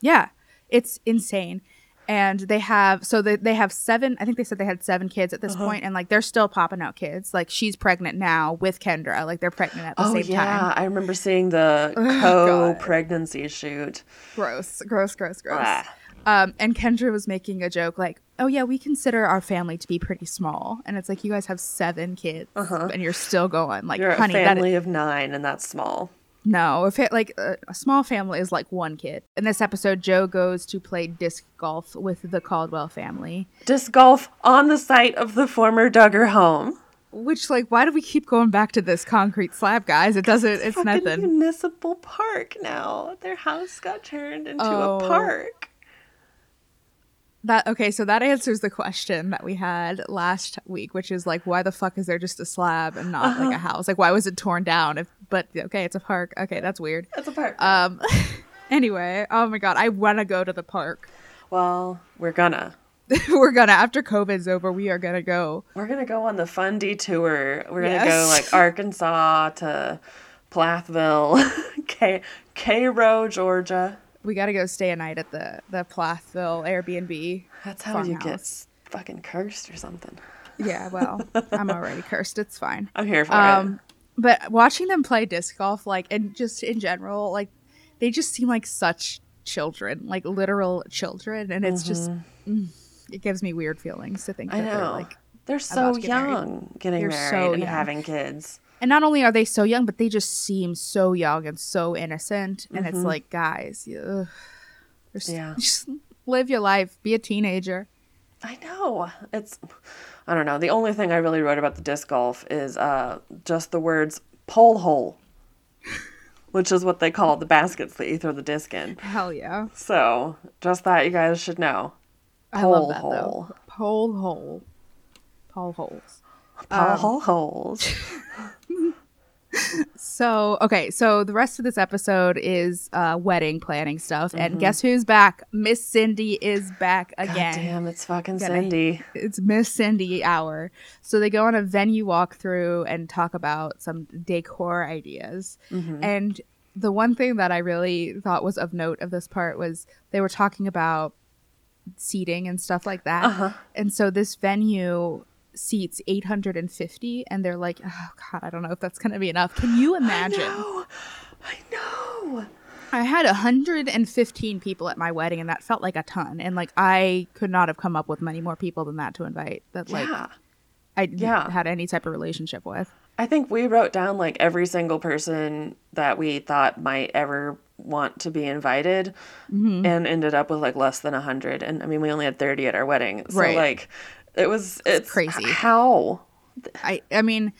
Yeah, it's insane. And they have so they, they have seven. I think they said they had seven kids at this Uh-huh. point, and like they're still popping out kids. Like she's pregnant now with Kendra. Like they're pregnant at the Oh same yeah, time. I remember seeing the co-pregnancy shoot. Gross, gross, gross, gross. Blah. Um, and Kendra was making a joke like, "Oh yeah, we consider our family to be pretty small," and it's like you guys have seven kids, and you're still going. Like, Uh-huh. You're honey, a that family of nine, and that's small. No, if it like a, a small family is like one kid. In this episode, Joe goes to play disc golf with the Caldwell family. Disc golf on the site of the former Duggar home. Which, like, why do we keep going back to this concrete slab, guys? It doesn't. It's Fucking nothing. municipal park now. Their house got turned into Oh. a park. That okay. So that answers the question that we had last week, which is like, why the fuck is there just a slab and not Uh-huh. like a house? Like, why was it torn down? If but okay, it's a park. Okay, that's weird. It's a park. Um. anyway, oh my god, I want to go to the park. well, we're gonna. We're gonna after COVID's over, we are gonna go. We're gonna go on the fun detour. We're gonna go like Arkansas to Plathville, K- Cairo, Georgia. We got to go stay a night at the the Plathville Airbnb. That's how you get fucking cursed or something. Yeah, well, I'm already cursed. It's fine. I'm here for Um, but watching them play disc golf, like, and just in general, like, they just seem like such children, like literal children, and it's just, mm, it gives me weird feelings to think it. I that they're know. like, they're so to married. young getting They're married so and young. having kids. And not only are they so young, but they just seem so young and so innocent, and it's Mhm. like, guys, ugh, just, Yeah. just live your life, be a teenager. I know. It's I don't know. The only thing I really wrote about the disc golf is uh just the words pole hole. Which is what they call the baskets that you throw the disc in. Hell yeah, So just that you guys should know. I love that hole. though. Pole hole, pole holes. Um, holes. So okay, so the rest of this episode is uh, wedding planning stuff, Mm-hmm. and guess who's back? Miss Cindy is back God again. damn, it's fucking Gotta- Cindy. It's Miss Cindy hour. So they go on a venue walkthrough and talk about some decor ideas. Mm-hmm. And the one thing that I really thought was of note of this part was they were talking about seating and stuff like that. Uh-huh. And so this venue seats 850 and they're like, "Oh god, I don't know if that's going to be enough." Can you imagine? No, I know. I had 115 people at my wedding and that felt like a ton. And like I could not have come up with many more people than that to invite that like yeah. I Yeah. had any type of relationship with. I think we wrote down like every single person that we thought might ever want to be invited Mm-hmm. and ended up with like less than 100 and I mean we only had 30 at our wedding. So Right. like it was it's, crazy. How? I I mean,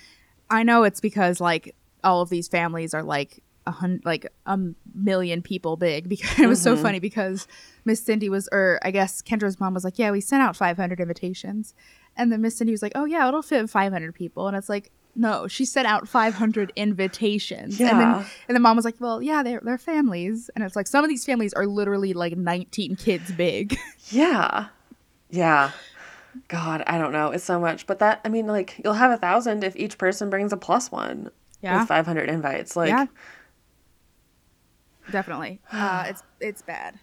I know it's because like all of these families are like a hundred, like a million people big. Because it was so Mm-hmm. funny because Miss Cindy was, or I guess Kendra's mom was like, "Yeah, we sent out 500 invitations," and then Miss Cindy was like, "Oh yeah, it'll fit 500 people," and it's like. No, she sent out 500 invitations. And then Yeah. and then mom was like, "Well, yeah, they're they're families." And it's like some of these families are literally like 19 kids big. Yeah. Yeah. God, I don't know. It's so much. But that, I mean, like, you'll have a thousand if each person brings a plus one Yeah. with 500 invites. Like, yeah. Definitely. Uh, it's it's bad.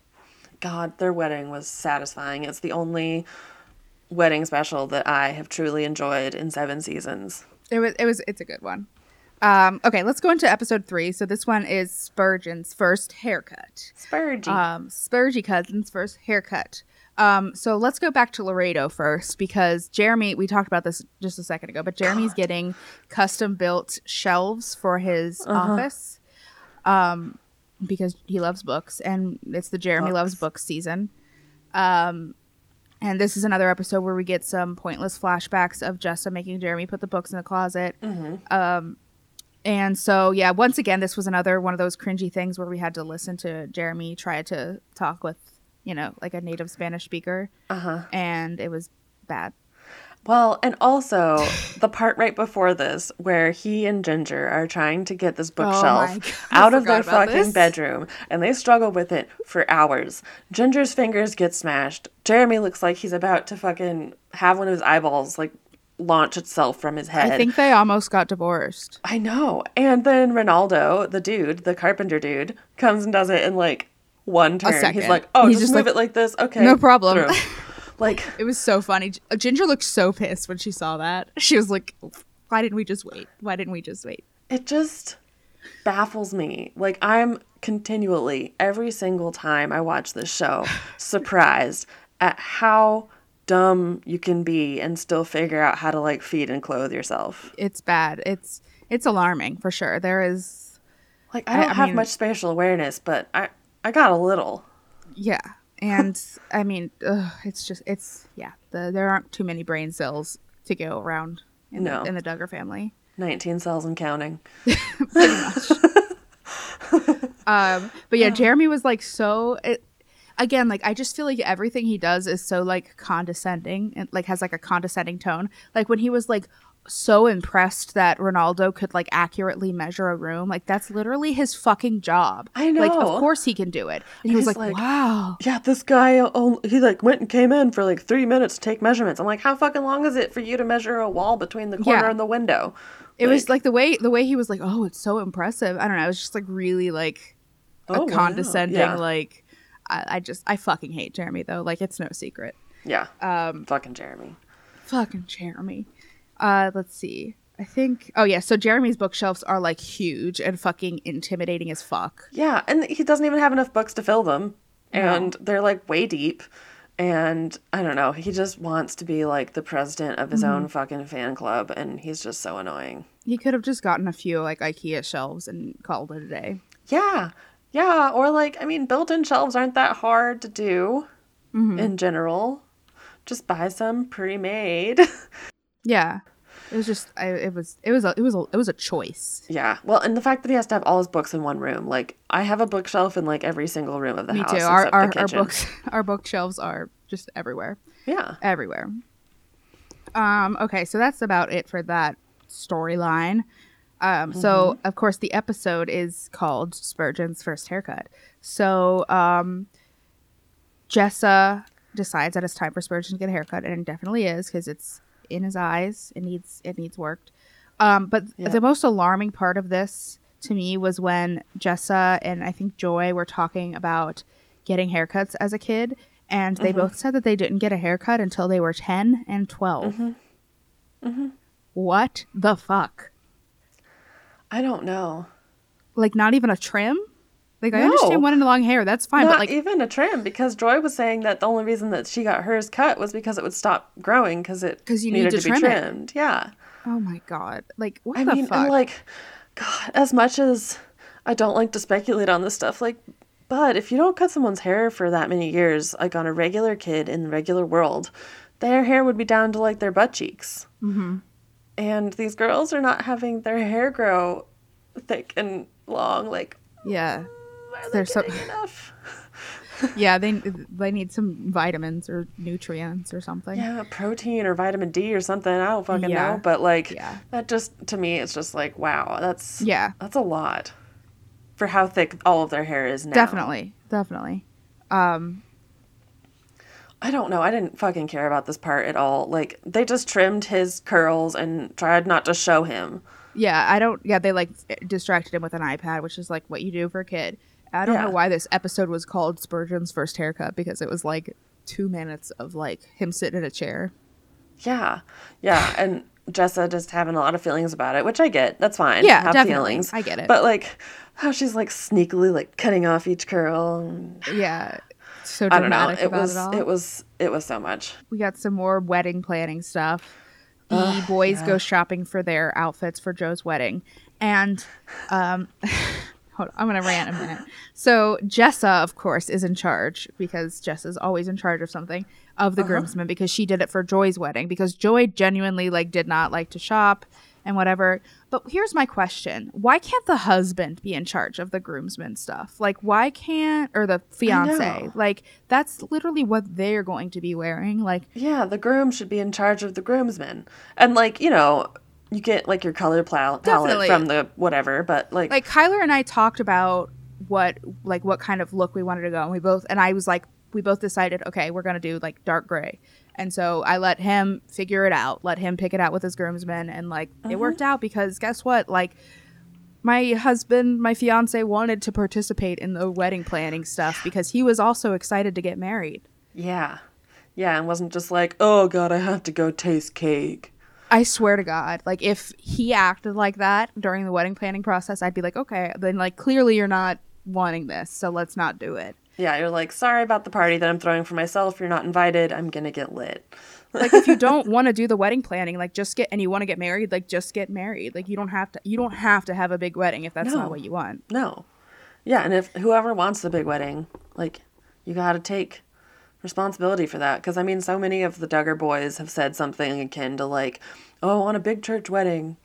God, their wedding was satisfying. It's the only wedding special that I have truly enjoyed in seven seasons. It was it was it's a good one. Um, okay, let's go into episode three. So this one is Spurgeon's first haircut. Spurgy. Um, Spurgy cousins first haircut. Um, so let's go back to Laredo first because Jeremy, we talked about this just a second ago, but Jeremy's getting custom built shelves for his office. Um, because he loves books and it's the Jeremy loves Books. books season. Um, and this is another episode where we get some pointless flashbacks of Jessa making Jeremy put the books in the closet. Um, and so, yeah, once again, this was another one of those cringy things where we had to listen to Jeremy try to talk with, you know, like a native Spanish speaker. Uh huh. And it was bad. Well, and also the part right before this where he and Jinger are trying to get this Oh bookshelf I out of their fucking this. bedroom and they struggle with it for hours. Jinger's fingers get smashed. Jeremy looks like he's about to fucking have one of his eyeballs like launch itself from his head. I think they almost got divorced. I know. And then Ronaldo, the dude, the carpenter dude, comes and does it in like one turn. He's second. like, "Oh, He's just, just move like, it like this." Okay. "No problem." like It was so funny. Jinger looked so pissed when she saw that. She was like, why didn't we just wait? Why didn't we just wait? it just baffles me. Like I'm continually every single time I watch this show surprised at how dumb you can be and still figure out how to like feed and clothe yourself. It's bad. It's it's alarming for sure. There is Like I I- don't I have mean- much spatial awareness, but I I got a little. yeah. And I mean, ugh, it's just it's yeah. The, there aren't too many brain cells to go around in, No. the, in the Duggar family. 19 cells and counting. pretty Um, but yeah, Jeremy was like so. It, again, like I just feel like everything he does is so like condescending and like has like a condescending tone. Like when he was like so impressed that Ronaldo could like accurately measure a room, like that's literally his fucking job. I know. Like of course he can do it. And he was like, like- "Wow." Yeah, this guy, oh, he like went and came in for like three minutes to take measurements. I'm like, how fucking long is it for you to measure a wall between the corner Yeah. and the window? It was like the way the way he was like, "Oh, it's so impressive." I don't know. It was just like really like Oh, a wow. condescending Yeah. like. I, I just I fucking hate Jeremy though. Like it's no secret. yeah, Um, fucking Jeremy. Fucking Jeremy. Uh, let's see. I think. Oh yeah. So Jeremy's bookshelves are like huge and fucking intimidating as fuck. Yeah, and he doesn't even have enough books to fill them, and they're like way deep. And I don't know, he just wants to be like the president of his Mm-hmm. own fucking fan club, and he's just so annoying. He could have just gotten a few like IKEA shelves and called it a day. Yeah, yeah, or like, I mean, built in shelves aren't that hard to do Mm-hmm. in general. Just buy some pre made. Yeah. It was just. I, it was. It was. A, it was. A, it was a choice. Yeah. Well, and the fact that he has to have all his books in one room. Like, I have a bookshelf in like every single room of the Me house. too. Our our, our books. Our bookshelves are just everywhere. Yeah. Everywhere. Um. Okay. So that's about it for that storyline. Um, so Mm-hmm. of course the episode is called Spurgeon's first haircut. So um, Jessa decides that it's time for Spurgeon to get a haircut, and it definitely is because it's in his eyes. It needs it needs worked. Um, but Yeah. the most alarming part of this to me was when Jessa and I think Joy were talking about getting haircuts as a kid, and they Mm-hmm. both said that they didn't get a haircut until they were ten and 12 Mm-hmm. What the fuck? I don't know. Like not even a trim? Like I No. understand wanting long hair, that's fine, Not but like even a trim because Joy was saying that the only reason that she got hers cut was because it would stop growing because it because you needed need to to, be trim it. trimmed. Yeah. oh my god, like what I the mean, fuck? and like, God, as much as I don't like to speculate on this stuff, like, but if you don't cut someone's hair for that many years, like on a regular kid in the regular world, their hair would be down to like their butt cheeks. Mm-hmm. And these girls are not having their hair grow thick and long. Like, yeah, There's some- getting enough? yeah, they they need some vitamins or nutrients or something. Yeah, protein or vitamin D or something. I don't fucking Yeah. know. But like, Yeah. that just to me, it's just like, wow, that's Yeah. that's a lot for how thick all of their hair is now. Definitely, definitely. Um, I don't know. I didn't fucking care about this part at all. Like they just trimmed his curls and tried not to show him. Yeah, I don't. Yeah, they like distracted him with an iPad, which is like what you do for a kid. I don't Yeah. know why this episode was called Spurgeon's first haircut because it was like two minutes of like him sitting in a chair. Yeah. Yeah, and Jessa just having a lot of feelings about it, which I get. That's fine. Yeah, have definitely. feelings. I get it. But like how she's like sneakily like cutting off each curl. Yeah, so I don't know. It was it it was it was so much. we got some more wedding planning stuff. The boys go shopping for their outfits for Joe's wedding, and um, hold on, I'm gonna rant a minute. So Jessa, of course, is in charge because Jessa's always in charge of something of the uh-huh. groomsmen because she did it for Joy's wedding because Joy genuinely like did not like to shop and whatever. But here's my question: Why can't the husband be in charge of the groomsmen stuff? Like, why can't or the fiance? Like, that's literally what they're going to be wearing. Like, Yeah, the groom should be in charge of the groomsmen. And like, you know, you get like your color pal- palette from the whatever, but like, like Kyler and I talked about what like what kind of look we wanted to go and we both and I was like we both decided okay we're gonna do like dark gray. And so I let him figure it out let him pick it out with his groomsmen and like it uh-huh. worked out because guess what? Like my husband my fiance wanted to participate in the wedding planning stuff because he was also excited to get married. Yeah. Yeah, and wasn't just like, "Oh god, I have to go taste cake." I swear to God, like if he acted like that during the wedding planning process, I'd be like, okay, then like clearly you're not wanting this, so let's not do it. Yeah, you're like, "Sorry about the party that I'm throwing for myself. You're not invited. I'm going to get lit." like if you don't want to do the wedding planning like just get and you want to get married like just get married like you don't have to you don't have to have a big wedding if that's No. not what you want No. Yeah, and if whoever wants the big wedding, like you got to take responsibility for that. Because I mean so many of the Duggar boys have said something akin to like, "Oh, on a big church wedding."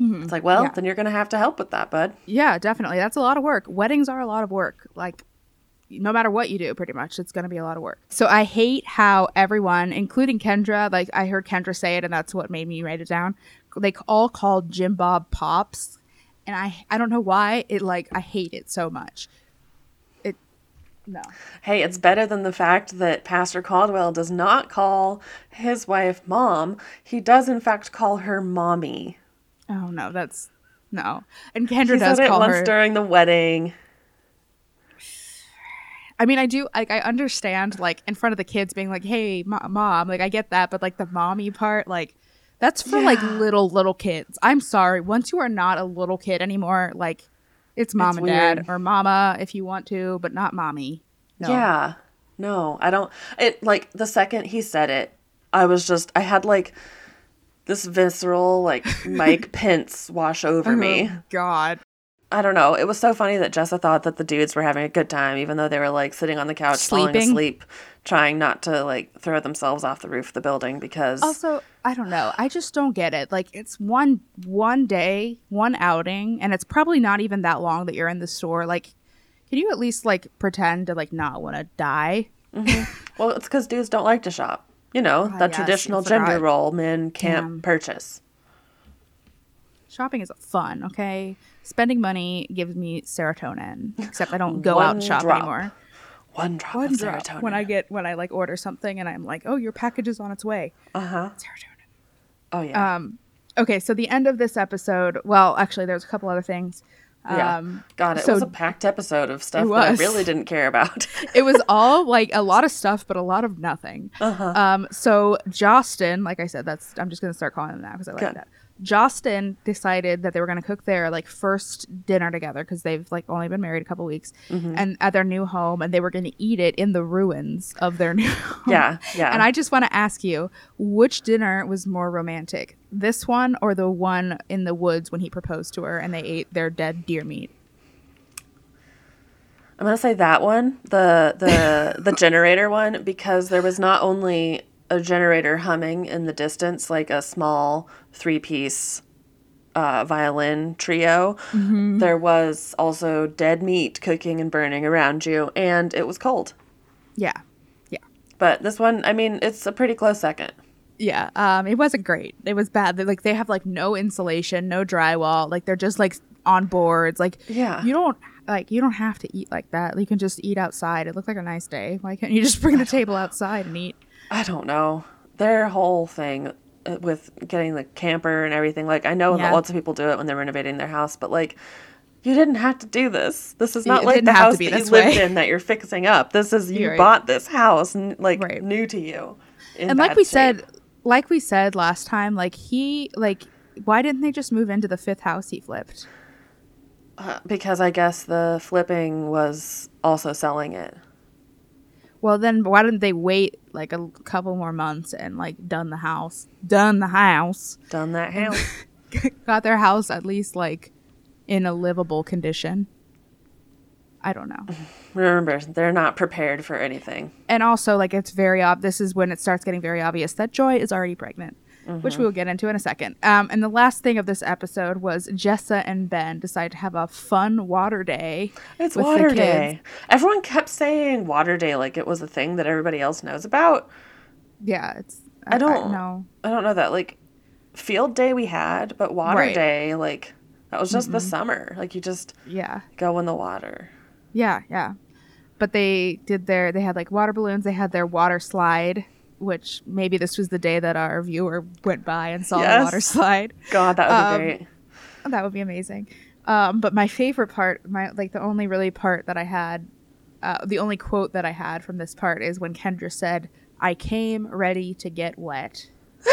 Mm-hmm. It's like, well, Yeah. then you're going to have to help with that, bud. yeah definitely. That's a lot of work. Weddings are a lot of work. Like no matter what you do pretty much it's going to be a lot of work. So i hate how everyone including kendra like i heard kendra say it and that's what made me write it down. They all called jim bob pops and i i don't know why it like i hate it so much no Hey, it's better than the fact that Pastor Caldwell does not call his wife mom. He does, in fact, call her mommy. oh no that's no and kendra He does said it call once her during the wedding. I mean, I do like I understand like in front of the kids being like, "Hey, mo- mom," like I get that, but like the mommy part, like that's for like little little kids. I'm sorry, once you are not a little kid anymore, like it's mom It's and dad or mama if you want to, but not mommy. No. Yeah. No, I don't. It, like, the second he said it, I was just, I had like this visceral, like, Mike Pence wash over me. Oh, God. I don't know. It was so funny that Jessa thought that the dudes were having a good time, even though they were like sitting on the couch, falling asleep, trying not to like throw themselves off the roof of the building because. Also, I don't know. I just don't get it. Like it's one one day, one outing, and it's probably not even that long that you're in the store. Like, can you at least like pretend to like not want to die? Well, it's because dudes don't like to shop. You know, Ah, the yes, traditional gender role men can't Damn. purchase. shopping is fun okay spending money gives me serotonin except i don't go out and shop drop. anymore One drop One of drop. serotonin. when i get when i like order something and i'm like oh your package is on its way uh huh. serotonin Oh yeah. um okay so the end of this episode well actually there's a couple other things yeah. um God, it so- was a packed episode of stuff that I really didn't care about. it was all like a lot of stuff but a lot of nothing Uh-huh. um so Justin, like i said that's i'm just gonna start calling him that because i like Good. that jostin decided that they were gonna cook their like first dinner together because they've like only been married a couple weeks Mm-hmm. and at their new home and they were gonna eat it in the ruins of their new home. yeah, yeah. and i just want to ask you which dinner was more romantic this one or the one in the woods when he proposed to her and they ate their dead deer meat I'm gonna say that one, the the the generator one, because there was not only a generator humming in the distance, like a small three piece uh, violin trio. There was also dead meat cooking and burning around you, and it was cold. yeah yeah But this one, I mean, it's a pretty close second. Yeah, um, it wasn't great. It was bad. They, like they have like no insulation, no drywall. Like they're just like on boards. Like Yeah. you don't like you don't have to eat like that. You can just eat outside. It looked like a nice day. Why can't you just bring the table outside and eat? I don't know. Their whole thing uh, with getting the camper and everything. Like I know Yeah. lots of people do it when they're renovating their house, but like you didn't have to do this. This is not It like the house that you this lived in that you're fixing up. This is you right. bought this house and like Right. new to you. and like we shape. said, like we said last time, like he like why didn't they just move into the fifth house he flipped? Uh, because I guess the flipping was also selling it. Well, then why didn't they wait like a couple more months and like done the house, done the house, Done that house. got their house at least like in a livable condition? I don't know. Remember, they're not prepared for anything. and also like it's very ob this is when it starts getting very obvious that joy is already pregnant which we will get into in a second um, and the last thing of this episode was jessa and ben decide to have a fun water day It's Water. Day. Everyone kept saying Water Day like it was a thing that everybody else knows about. yeah it's I don't know I don't know that like field day we had, but water Right. day like that was just the summer. Like you just yeah go in the water. yeah yeah but they did their they had like water balloons they had their water slide which maybe this was the day that our viewer went by and saw the Yes. water slide God, that would Um, be great. That would be amazing. Um, but my favorite part, my like the only really part that I had, uh, the only quote that I had from this part is when Kendra said, "I came ready to get wet."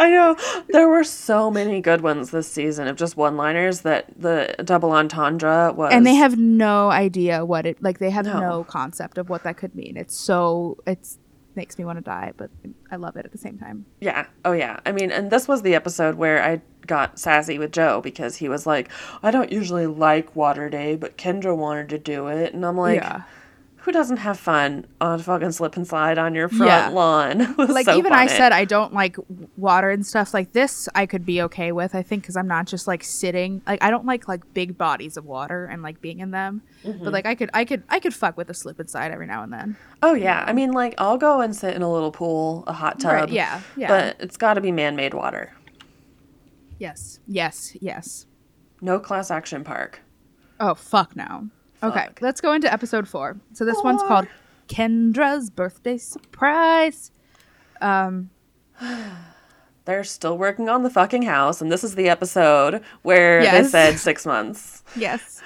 I know there were so many good ones this season of just one-liners that the double entendre was. And they have no idea what it like. They have No. no. concept of what that could mean. It's so it's makes me want to die, but I love it at the same time. Yeah. Oh, yeah. I mean, and this was the episode where I got sassy with Joe because he was like, I don't usually like Water Day, but Kendra wanted to do it. And I'm like, yeah, who doesn't have fun on fucking slip and slide on your front Yeah. lawn? It like even I funny. said I don't like water and stuff like this. I could be okay with. I think because I'm not just like sitting. Like I don't like like big bodies of water and like being in them. Mm-hmm. But like I could, I could, I could fuck with a slip and slide every now and then. Oh, yeah. I mean, like, I'll go and sit in a little pool, a hot tub. Right, yeah, yeah. But it's got to be man made water. Yes, yes, yes. No class action park. Oh fuck no. Okay, let's go into episode four. So this one's called Kendra's birthday surprise. Um, They're still working on the fucking house, and this is the episode where Yes. they said six months. yes.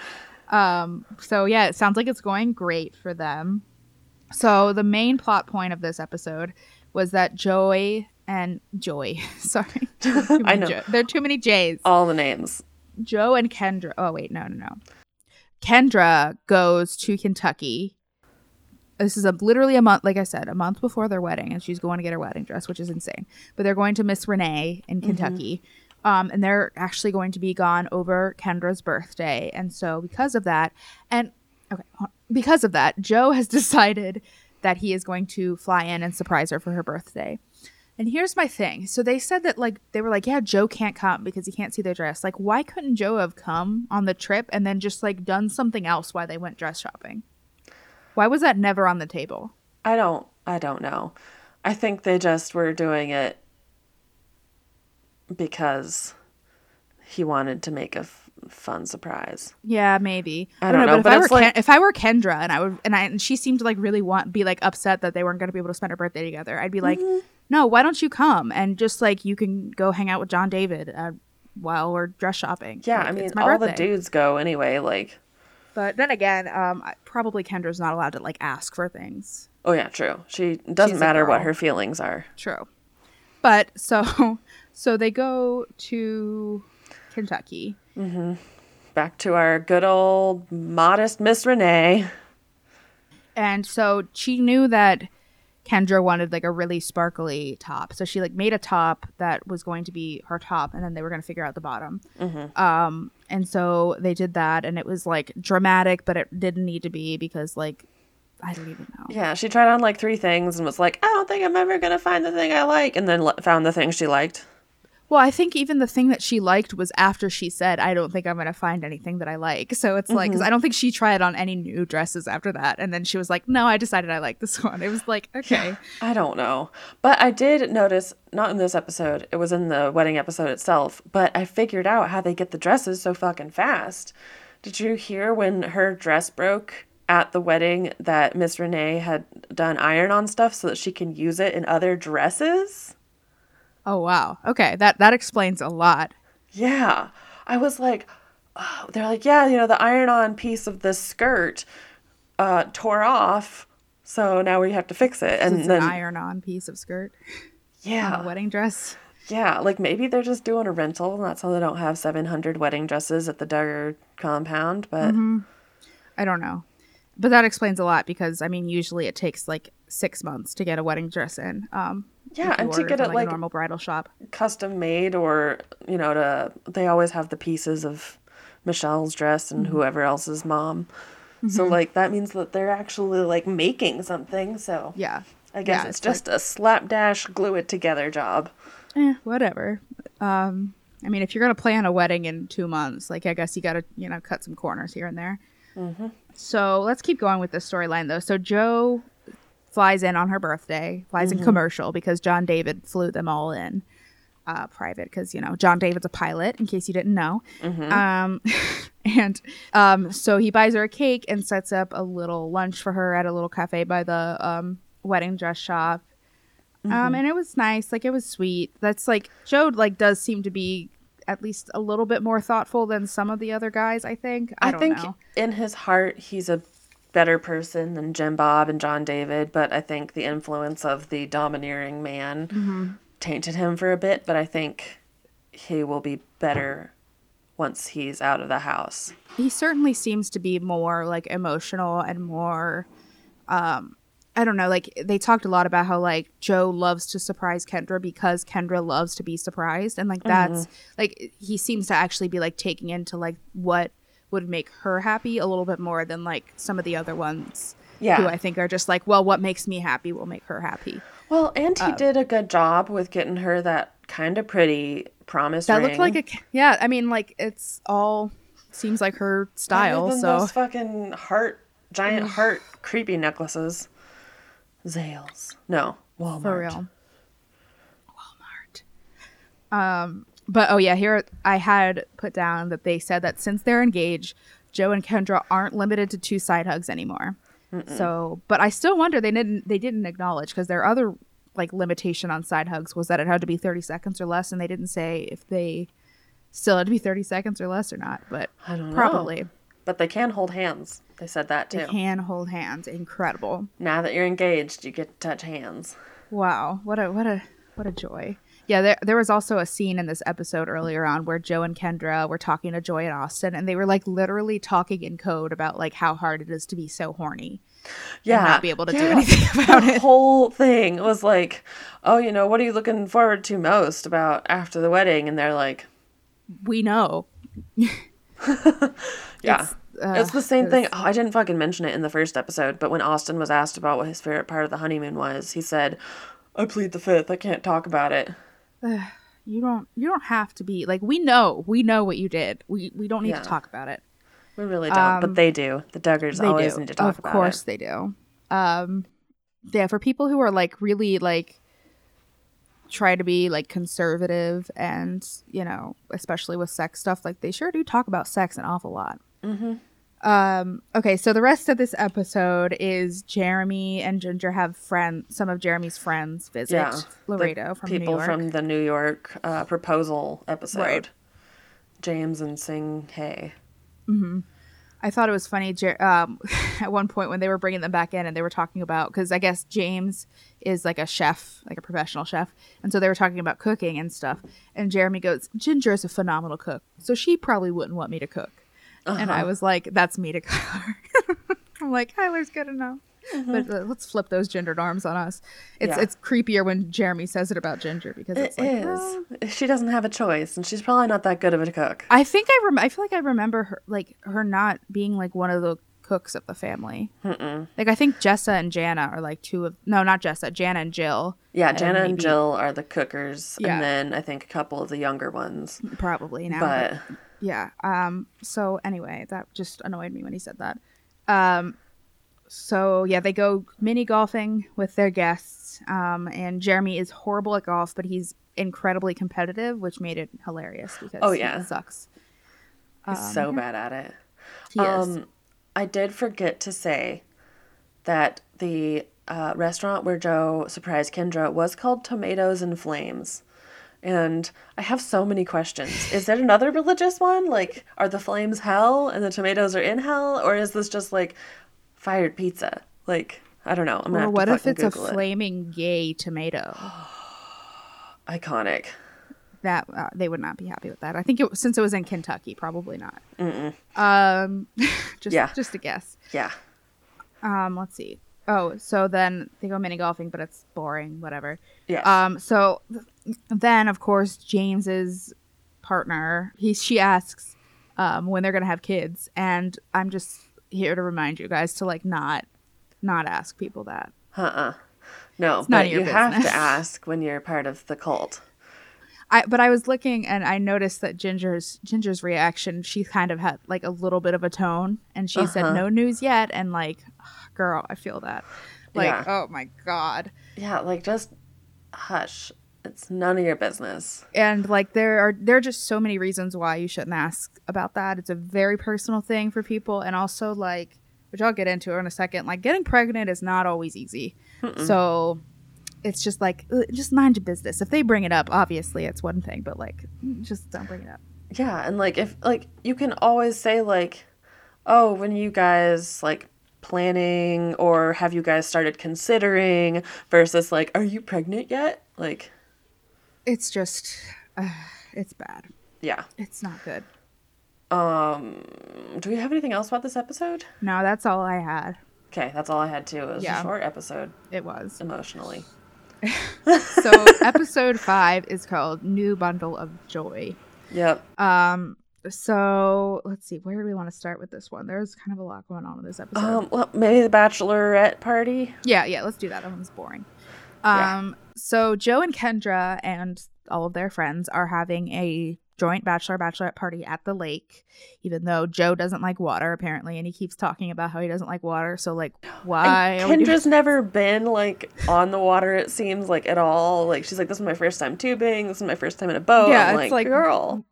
Um, so yeah, it sounds like it's going great for them. So the main plot point of this episode was that Joy and Joy, sorry, I know. Jo- there are too many J's. All the names. Joe and Kendra. Oh wait, no, no, no. Kendra goes to Kentucky. This is a literally a month, like I said, a month before their wedding, and she's going to get her wedding dress, which is insane. But they're going to Miss Renee in Kentucky, um, and they're actually going to be gone over Kendra's birthday, and so because of that, and okay, because of that, Joe has decided that he is going to fly in and surprise her for her birthday. And here's my thing. So they said that like they were like, yeah, Joe can't come because he can't see their dress. Like, why couldn't Joe have come on the trip and then just like done something else while they went dress shopping? Why was that never on the table? I don't I don't know. I think they just were doing it because he wanted to make a f- fun surprise. Yeah, maybe. I don't know, but if but I were like- Ken- if I were Kendra and I would and I and she seemed to like really want be like upset that they weren't going to be able to spend her birthday together, I'd be like, Mm-hmm. No, why don't you come and just like you can go hang out with John David uh, while we're dress shopping. Yeah, Like, I mean all the dudes go anyway, like But then again, um, probably Kendra's not allowed to like ask for things. oh yeah, true. She doesn't She's matter what her feelings are. True. But so so they go to Kentucky. Back to our good old modest Miss Renee. And so she knew that Kendra wanted like a really sparkly top. So she like made a top that was going to be her top and then they were going to figure out the bottom. Um and so they did that and it was like dramatic but it didn't need to be because like I don't even know. Yeah, she tried on like three things and was like, I don't think I'm ever gonna find the thing I like, and then l- found the thing she liked. Well, I think even the thing that she liked was after she said, I don't think I'm going to find anything that I like. So it's like, 'cause mm-hmm. I don't think she tried on any new dresses after that. And then she was like, no, I decided I like this one. It was like, okay. I don't know. But I did notice, not in this episode, it was in the wedding episode itself, but I figured out how they get the dresses so fucking fast. Did you hear when her dress broke at the wedding that Miss Renee had done iron on stuff so that she can use it in other dresses? Oh wow. Okay, that that explains a lot. Yeah. I was like, oh, they're like, yeah, you know, the iron on piece of this skirt uh, tore off. So now we have to fix it. And it's then, an iron-on piece of skirt yeah. wedding dress. Yeah, like maybe they're just doing a rental, and that's how they don't have 700 wedding dresses at the Duggar compound. But I don't know, but that explains a lot because I mean, usually it takes like six months to get a wedding dress in. Um, Yeah, and to get it, a like- normal bridal shop. custom made, or, you know, to they always have the pieces of Michelle's dress and whoever else's mom. So, like, that means that they're actually like making something. So, Yeah, I guess Yeah, it's it's like- just a slapdash, glue it together job. eh, whatever. Um, I mean, if you're gonna plan a wedding in two months, like I guess you gotta you know cut some corners here and there. Mm-hmm. So let's keep going with this storyline though. So Joe flies in on her birthday, flies Mm-hmm. in commercial because John David flew them all in uh, private because you know John David's a pilot. In case you didn't know, Mm-hmm. um, and um, so he buys her a cake and sets up a little lunch for her at a little cafe by the um, wedding dress shop. Mm-hmm. Um, and it was nice, like it was sweet. That's like Joe like does seem to be at least a little bit more thoughtful than some of the other guys. I think. I, I, think know. in his heart, he's a better person than Jim Bob and John David, but I think the influence of the domineering man Mm-hmm. tainted him for a bit. But I think he will be better once he's out of the house. he certainly seems to be more like emotional and more um I don't know, like they talked a lot about how like Joe loves to surprise Kendra because Kendra loves to be surprised and like that's like he seems to actually be like taking into like what would make her happy a little bit more than like some of the other ones Yeah. who I think are just like, well, what makes me happy will make her happy. Well, and he did a good job with getting her that kind of pretty promise That ring. looked like a yeah, I mean like it's all seems like her style, so those fucking heart, giant heart, creepy necklaces. Zales. No, Walmart. For real. Walmart. Um, but oh yeah, here I had put down that they said that since they're engaged, Joe and Kendra aren't limited to two side hugs anymore. So, but I still wonder they didn't they didn't acknowledge because their other like limitation on side hugs was that it had to be 30 seconds or less and they didn't say if they still had to be 30 seconds or less or not but I don't know. probably But they can hold hands. They said that too. they can hold hands incredible Now that you're engaged, you get to touch hands. Wow, what a what a what a joy. Yeah, there there was also a scene in this episode earlier on where Joe and Kendra were talking to Joy and Austin and they were like literally talking in code about like how hard it is to be so horny. Yeah. not be able to do anything about the it. whole thing was like, oh, you know, what are you looking forward to most about after the wedding? And they're like, We know. yeah. It's, It's, uh, the same thing. Oh, I didn't fucking mention it in the first episode, but when Austin was asked about what his favorite part of the honeymoon was, he said, I plead the fifth. I can't talk about it. You don't you don't have to be like we know. We know what you did. We we don't need Yeah. to talk about it. We really don't, but they do. The Duggars Um, always do. need to talk of about course they do. Um yeah, for people who are like really like try to be like conservative and you know especially with sex stuff like they sure do talk about sex an awful lot mm-hmm. Um okay so the rest of this episode is jeremy and jinger have friend some of jeremy's friends visit Yeah. the laredo from people new york from the New York uh, proposal episode. Right. James and Sing Hey. I thought it was funny Jer- um, at one point when they were bringing them back in and they were talking about because I guess James is like a chef, like a professional chef, and so they were talking about cooking and stuff. And Jeremy goes, "Jinger is a phenomenal cook, so she probably wouldn't want me to cook." And I was like, "That's me to Kyler." I'm like, "Kyler's good enough." But uh, let's flip those gendered arms on us. It's Yeah. it's creepier when Jeremy says it about Jinger because It it's like, is. She doesn't have a choice, and she's probably not that good of a cook. I think I rem- I feel like I remember her like her not being like one of the cooks of the family. Mm-mm. Like I think Jessa and Jana are like two of no, not Jessa, Jana and Jill. Yeah, and Jenna and Jill are the cookers, Yeah. and then I think a couple of the younger ones. probably now. But yeah. Um. So anyway, that just annoyed me when he said that. Um. So yeah, they go mini golfing with their guests. Um. And Jeremy is horrible at golf, but he's incredibly competitive, which made it hilarious because Oh, he yeah. sucks. he's Um, so bad at it. He is. Um, I did forget to say that the uh, restaurant where Joe surprised Kendra was called Tomatoes and Flames. And I have so many questions. Is there another religious one? Like, are the flames hell and the tomatoes are in hell? Or is this just like fired pizza? Like, I don't know. I'm Or what if it's a Google it. flaming gay tomato? Iconic. That uh, they would not be happy with that. I think it, since it was in Kentucky, probably not. Um, just Yeah. just a guess. Yeah. Um, let's see. Oh, so then they go mini golfing, but it's boring. Whatever. Yes. Um, so th- then of course James's partner, he she asks um when they're gonna have kids, and I'm just here to remind you guys to like not not ask people that. Uh-uh. No, none but you have to ask when you're part of the cult. I but I was looking and I noticed that Jinger's Jinger's reaction, she kind of had like a little bit of a tone, and she said Uh-huh. no news yet, and like, girl, I feel that. Like, Yeah. oh my god. Yeah, like just hush. It's none of your business. and like there are there are just so many reasons why you shouldn't ask about that it's a very personal thing for people and also like which i'll get into in a second like getting pregnant is not always easy so it's just like uh, just mind your business if they bring it up obviously it's one thing but like just don't bring it up Yeah, and like if like you can always say like, "Oh, when you guys like planning or have you guys started considering?" versus like, "Are you pregnant yet?" Like, it's just uh, it's bad yeah. it's not good Um, do we have anything else about this episode? no that's all i had Okay, that's all I had too. It was Yeah. a short episode it was emotionally. so episode five is called new bundle of joy Yep. Um, so let's see, where do we want to start with this one? There's kind of a lot going on in this episode. Um, well, maybe the bachelorette party. yeah, yeah, let's do that. That one's boring. Yeah. Um, so Joe and Kendra and all of their friends are having a joint bachelor bachelorette party at the lake, even though Joe doesn't like water apparently, and he keeps talking about how he doesn't like water. So like, why? And Kendra's never been like on the water. It seems like at all. Like she's like, "This is my first time tubing. This is my first time in a boat." Yeah, I'm it's like, like- girl.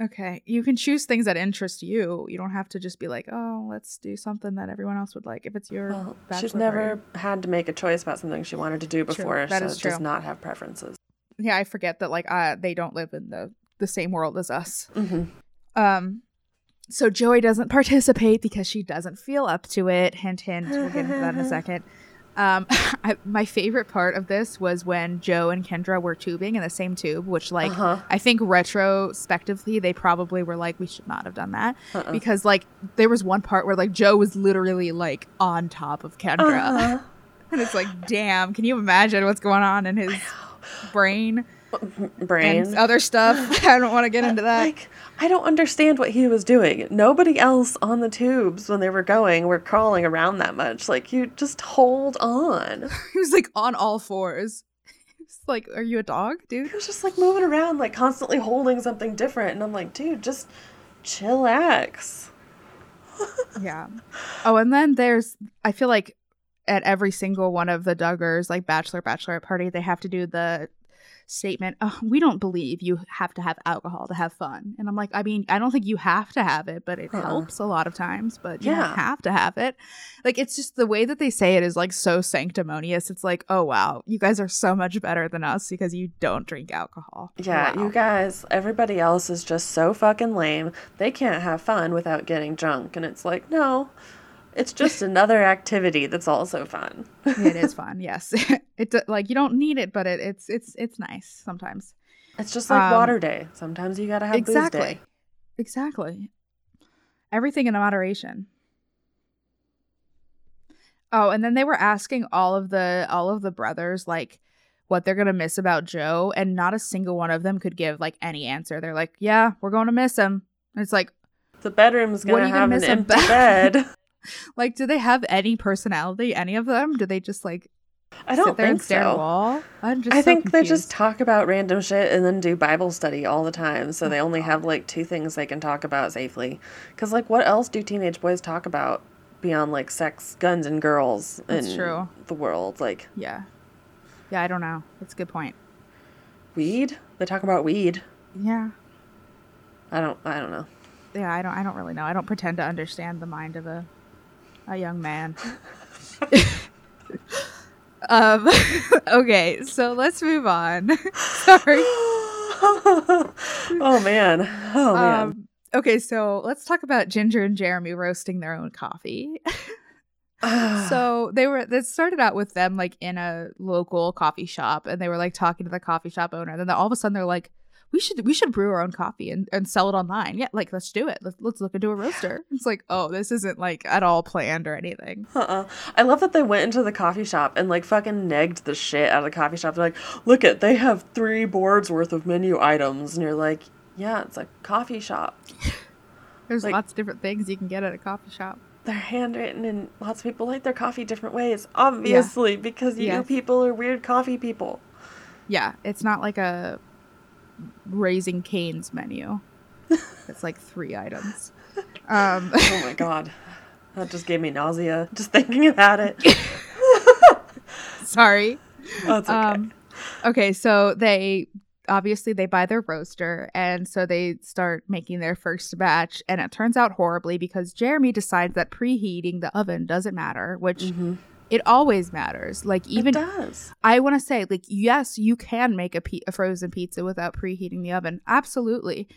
Okay, you can choose things that interest you. You don't have to just be like, oh, let's do something that everyone else would like. If it's your Well, she's party. never had to make a choice about something she wanted to do True, before, that so is does not have preferences. yeah i forget that like uh they don't live in the the same world as us hmm um so joey doesn't participate because she doesn't feel up to it hint hint we'll get into that in a second um I, my favorite part of this was when joe and kendra were tubing in the same tube which like Uh-huh. i think retrospectively they probably were like we should not have done that Uh-uh. because like there was one part where like joe was literally like on top of kendra Uh-huh. and it's like damn can you imagine what's going on in his brain Brain. and other stuff. I don't want to get into that. Like, I don't understand what he was doing. Nobody else on the tubes when they were going were crawling around that much. Like, you just hold on. he was like on all fours. He's like, "Are you a dog, dude?" He was just like moving around, like constantly holding something different. And I'm like, dude, just chillax. Yeah. Oh, and then there's I feel like at every single one of the Duggars, like bachelor bachelorette party, they have to do the statement, oh, we don't believe you have to have alcohol to have fun. And I'm like, I mean, I don't think you have to have it, but it Uh-uh. helps a lot of times, but you Yeah. don't have to have it. Like it's just the way that they say it is like so sanctimonious. It's like, oh wow, you guys are so much better than us because you don't drink alcohol. Yeah, Wow. you guys, everybody else is just so fucking lame. They can't have fun without getting drunk. And it's like, no, it's just another activity that's also fun. it is fun. Yes. it's like you don't need it, but it, it's it's it's nice sometimes. It's just like Um, water day. Sometimes you gotta have exactly. Exactly. Everything in moderation. Oh, and then they were asking all of the all of the brothers like what they're gonna miss about Joe, and not a single one of them could give like any answer. They're like, "Yeah, we're going to miss him." And it's like, The bedroom's What are gonna you gonna have an miss empty bed. like, do they have any personality? Any of them? Do they just like I don't sit there and think stare at the so. wall? I'm just. I so think they just talk about random shit and then do Bible study all the time. So oh they only have like two things they can talk about safely. Because, like, what else do teenage boys talk about beyond like sex, guns, and girls That's in true. the world? Like, Yeah. Yeah, I don't know. That's a good point. weed? They talk about weed. Yeah. I don't, I don't know. yeah, I don't I don't really know. I don't pretend to understand the mind of a a young man. um okay, so let's move on. Sorry. oh man. Oh man. Um okay, so let's talk about Jinger and Jeremy roasting their own coffee. so they were that started out with them like in a local coffee shop and they were like talking to the coffee shop owner and then all of a sudden they're like we should we should brew our own coffee and, and sell it online. Yeah like let's do it. Let's, let's look into a roaster. It's like oh this isn't like at all planned or anything. Uh-uh. i love that they went into the coffee shop and like fucking negged the shit out of the coffee shop. They're like look at they have three boards worth of menu items. And you're like yeah it's a coffee shop. There's like, lots of different things you can get at a coffee shop. They're handwritten and lots of people like their coffee different ways obviously yeah. because you yes. people are weird coffee people. Yeah it's not like a Raising Cane's menu. it's like three items. Um, oh my god, that just gave me nausea just thinking about it. Sorry. That's okay. Um, okay, so they obviously they buy their roaster and so they start making their first batch and it turns out horribly because Jeremy decides that preheating the oven doesn't matter, which mm-hmm it always matters. Like even it does. I want to say like yes, you can make a, pe- a frozen pizza without preheating the oven. Absolutely.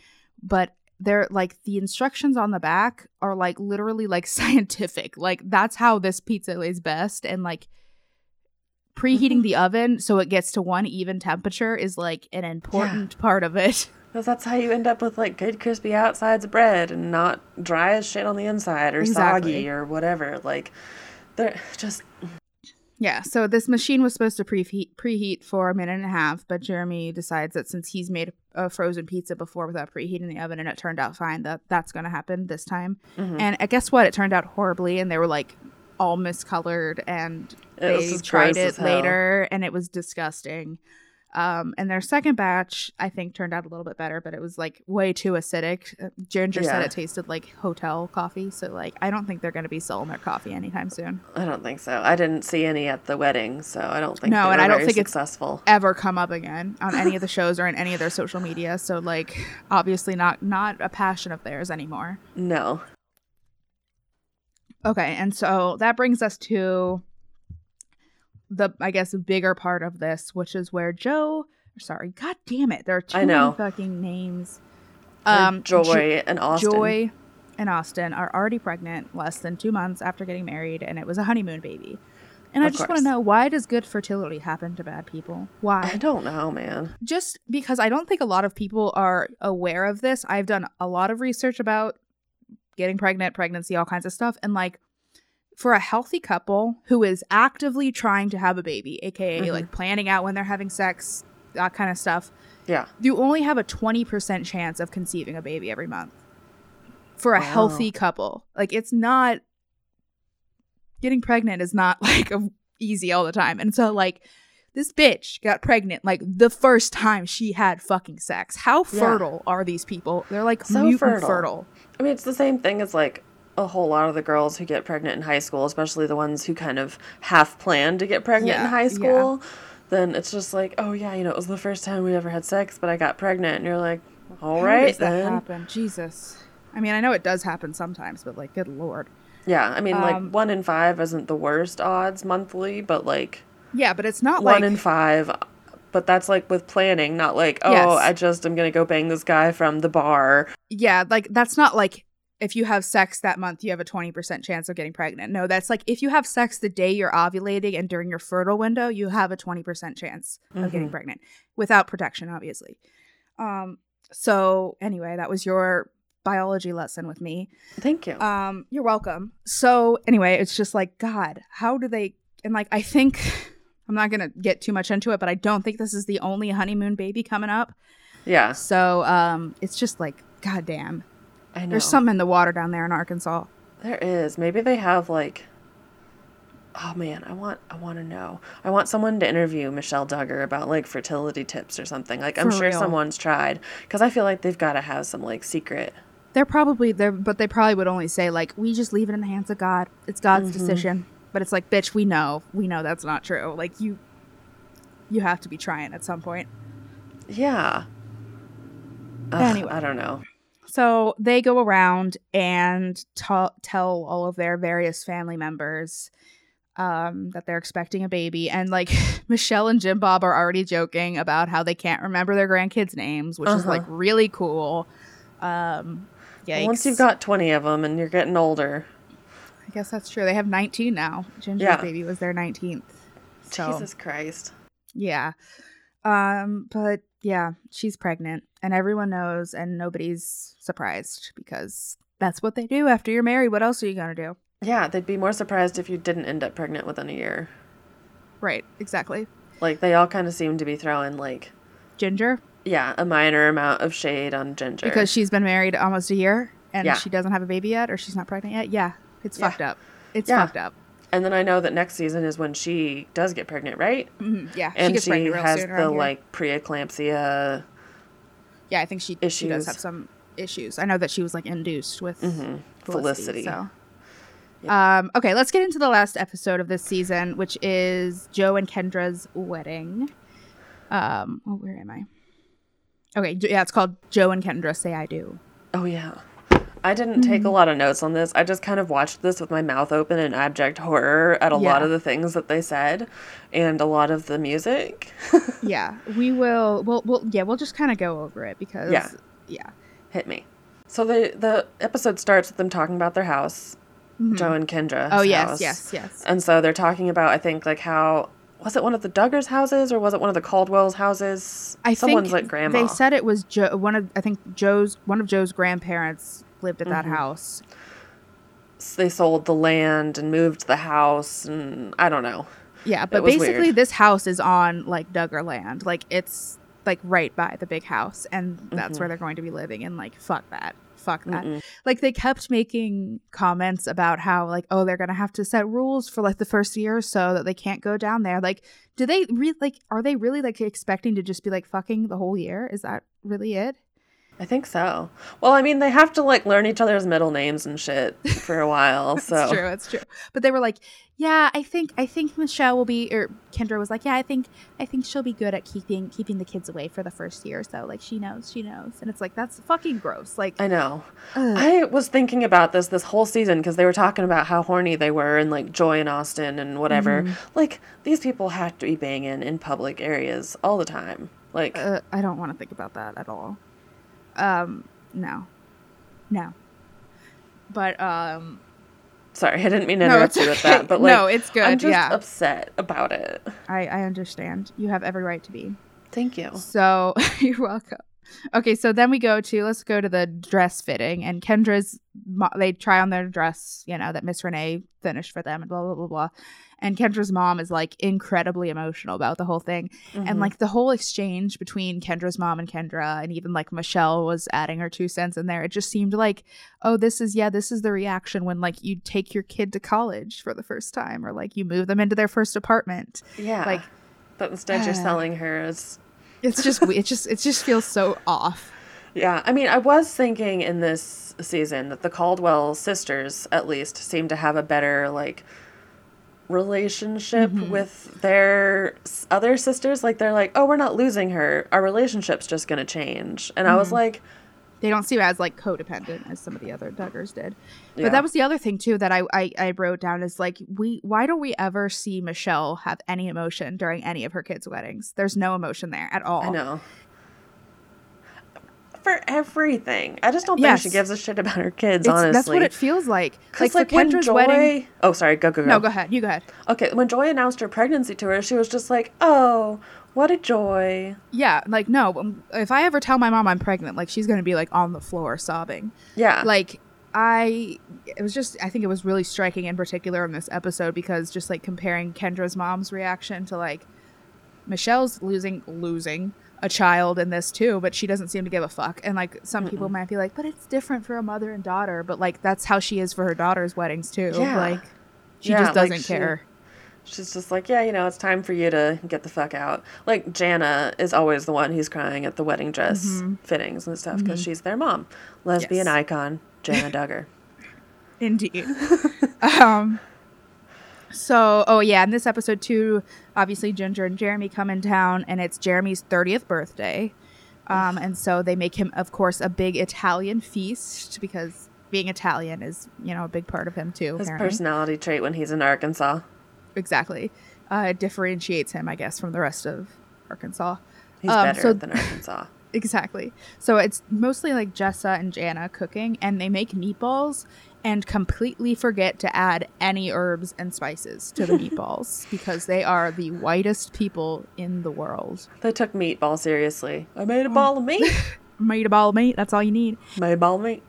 But they're like the instructions on the back are like literally like scientific. Like that's how this pizza is best and like preheating mm-hmm. the oven so it gets to one even temperature is like an important yeah. part of it. Because that's how you end up with like good crispy outsides of bread and not dry as shit on the inside or exactly. soggy or whatever. Like they're just yeah, so this machine was supposed to preheat preheat for a minute and a half, but Jeremy decides that since he's made a frozen pizza before without preheating the oven and it turned out fine, that that's going to happen this time. Mm-hmm. And uh, guess what? It turned out horribly, and they were like all miscolored, and it they tried it later, and it was disgusting. Um, and their second batch, I think, turned out a little bit better, but it was like way too acidic. Uh, Jinger yeah. said it tasted like hotel coffee, so like I don't think they're going to be selling their coffee anytime soon. I don't think so. I didn't see any at the wedding, so I don't think no, and I don't think successful. it's ever come up again on any of the shows or in any of their social media. So like, obviously not not a passion of theirs anymore. No. Okay, and so that brings us to the I guess bigger part of this, which is where Joe. Sorry, God damn it! There are too I know. many fucking names. Um, Joy jo- and Austin. Joy and Austin are already pregnant less than two months after getting married, and it was a honeymoon baby. And of I just want to know why does good fertility happen to bad people? Why? I don't know, man. Just because I don't think a lot of people are aware of this. I've done a lot of research about getting pregnant, pregnancy, all kinds of stuff, and like for a healthy couple who is actively trying to have a baby, aka mm-hmm. like planning out when they're having sex, that kind of stuff. Yeah. You only have a 20% chance of conceiving a baby every month. For a wow. healthy couple. Like it's not getting pregnant is not like a, easy all the time. And so like this bitch got pregnant like the first time she had fucking sex. How fertile yeah. are these people? They're like so fertile. fertile. I mean, it's the same thing as like a whole lot of the girls who get pregnant in high school, especially the ones who kind of half plan to get pregnant yeah, in high school, yeah. then it's just like, oh yeah, you know, it was the first time we ever had sex, but I got pregnant, and you're like, all How right, does then. that happen? Jesus. I mean, I know it does happen sometimes, but like, good lord. Yeah, I mean, um, like one in five isn't the worst odds monthly, but like. Yeah, but it's not one like... in five. But that's like with planning, not like, oh, yes. I just am gonna go bang this guy from the bar. Yeah, like that's not like if you have sex that month, you have a 20% chance of getting pregnant. No, that's like if you have sex the day you're ovulating and during your fertile window, you have a 20% chance mm-hmm. of getting mm-hmm. pregnant without protection, obviously. Um, so anyway, that was your biology lesson with me. Thank you. Um, you're welcome. So anyway, it's just like, God, how do they, and like, I think, I'm not going to get too much into it, but I don't think this is the only honeymoon baby coming up. Yeah. So, um, it's just like, God damn I know. There's something in the water down there in Arkansas. There is. Maybe they have like Oh man, I want I want to know. I want someone to interview Michelle Duggar about like fertility tips or something. Like I'm For sure real. someone's tried cuz I feel like they've got to have some like secret. They're probably there but they probably would only say like we just leave it in the hands of God. It's God's mm-hmm. decision. But it's like, bitch, we know. We know that's not true. Like you you have to be trying at some point. Yeah. Ugh, anyway. I don't know. So they go around and ta- tell all of their various family members um, that they're expecting a baby. And like Michelle and Jim Bob are already joking about how they can't remember their grandkids' names, which is Uh-huh. like really cool. Um, yeah, Once you've got 20 of them and you're getting older. I guess that's true. They have 19 now. Jinger's Yeah. baby was their 19th. So Jesus Christ. yeah. Um, but yeah, she's pregnant and everyone knows and nobody's surprised because that's what they do after you're married. What else are you going to do? Yeah, they'd be more surprised if you didn't end up pregnant within a year. Right, exactly. Like, they all kind of seem to be throwing, like, Jinger yeah, a minor amount of shade on Jinger. because she's been married almost a year and Yeah. she doesn't have a baby yet or she's not pregnant yet. Yeah, it's Yeah. fucked up. It's Yeah. fucked up. And then I know that next season is when she does get pregnant, right? Mhm, Yeah, And gets she, pregnant real has the, like, preeclampsia. Yeah, I think she, she does have some issues. I know that she was like induced with Mhm. Felicity. Felicity. so. Um, okay, let's get into the last episode of this season, which is Joe and Kendra's wedding. Um, oh, where am I? Okay, yeah, it's called Joe and Kendra Say I Do. Oh, yeah. I didn't take a Mm-hmm. lot of notes on this. I just kind of watched this with my mouth open in abject horror at a lot of the things that they said and a lot of the music. Yeah, we will. We'll, we'll yeah, we'll just kind of go over it because Yeah. yeah, Hit me. So the the episode starts with them talking about their house, Joe and Kendra. Oh yes, yes, yes. And so they're talking about I think like how was it one of the Duggars' houses or was it one of the Caldwell's houses? I Someone's think like grandma. They said it was Joe. One of I think Joe's one of Joe's grandparents lived at Mm-hmm. that house. they sold the land and moved the house and I don't know. Yeah, but basically weird. this house is on like Duggar land. Like it's like right by the big house and that's Mm-hmm. where they're going to be living and like fuck that. Fuck that. Like they kept making comments about how like oh they're going to have to set rules for like the first year or so that they can't go down there. Like do they really like are they really like expecting to just be like fucking the whole year? Is that really it? I think so. Well, I mean, they have to like learn each other's middle names and shit for a while. so It's true. that's true. But they were like, "Yeah, I think I think Michelle will be." Or Kendra was like, "Yeah, I think I think she'll be good at keeping keeping the kids away for the first year. or So like, she knows, she knows." And it's like that's fucking gross. Like, I know. ugh. I was thinking about this this whole season because they were talking about how horny they were and like Joy and Austin and whatever. Mm-hmm. Like these people have to be banging in public areas all the time. Like uh, I don't want to think about that at all. Um, no, no. But um, sorry, I didn't mean to No, interrupt you with okay. that, but like No, it's good, I'm just yeah. upset about it. I I understand. You have every right to be. Thank you. So you're welcome. Okay, so then we go to let's go to the dress fitting, and Kendra's they try on their dress, you know, that Miss Renee finished for them, and blah blah blah blah. And Kendra's mom is like incredibly emotional about the whole thing, Mm-hmm. and like the whole exchange between Kendra's mom and Kendra, and even like Michelle was adding her two cents in there. It just seemed like, oh, this is yeah, this is the reaction when like you take your kid to college for the first time, or like you move them into their first apartment. Yeah. like- but instead you're uh, selling her as It's just it just it just feels so off. Yeah, I mean, I was thinking in this season that the Caldwell sisters, at least, seem to have a better like relationship Mm-hmm. with their other sisters. Like they're like, "Oh, we're not losing her. Our relationship's just gonna change." And I Mm-hmm. was like, they don't seem as like codependent as some of the other Duggars did. Yeah. But that was the other thing too that I, I I wrote down is like we why don't we ever see Michelle have any emotion during any of her kids' weddings? There's no emotion there at all. I know. For everything, I just don't Yes. think she gives a shit about her kids. It's, honestly, that's what it feels like. Like like, when Kendra's Joy, wedding. oh sorry, go go go. No, go ahead. You go ahead. Okay, when Joy announced her pregnancy to her, she was just like, "Oh, what a joy." Yeah, like no. um, If I ever tell my mom I'm pregnant, like she's gonna be like on the floor sobbing. Yeah, like i it was just i think it was really striking in particular in this episode because just like comparing kendra's mom's reaction to like michelle's losing losing a child in this too but she doesn't seem to give a fuck and like some people might be like but it's different for a mother and daughter but like that's how she is for her daughter's weddings too Yeah. like she Yeah, just doesn't she- care She's just like, yeah, you know, it's time for you to get the fuck out. Like Jana is always the one who's crying at the wedding dress fittings and stuff because she's their mom, lesbian Yes. icon, Jana Duggar. Indeed. um. So, oh yeah, in this episode too, obviously Jinger and Jeremy come in town, and it's Jeremy's thirtieth birthday. Um, and so they make him, of course, a big Italian feast because being Italian is, you know, a big part of him too. His apparently. personality trait when he's in Arkansas. exactly. Uh, it differentiates him, I guess, from the rest of Arkansas. He's Um, better so- than Arkansas. Exactly. So it's mostly like Jessa and Jana cooking, and they make meatballs and completely forget to add any herbs and spices to the meatballs because they are the whitest people in the world. They took meatball seriously. I made a mm. ball of meat. Made a ball of meat, that's all you need. made a ball of meat.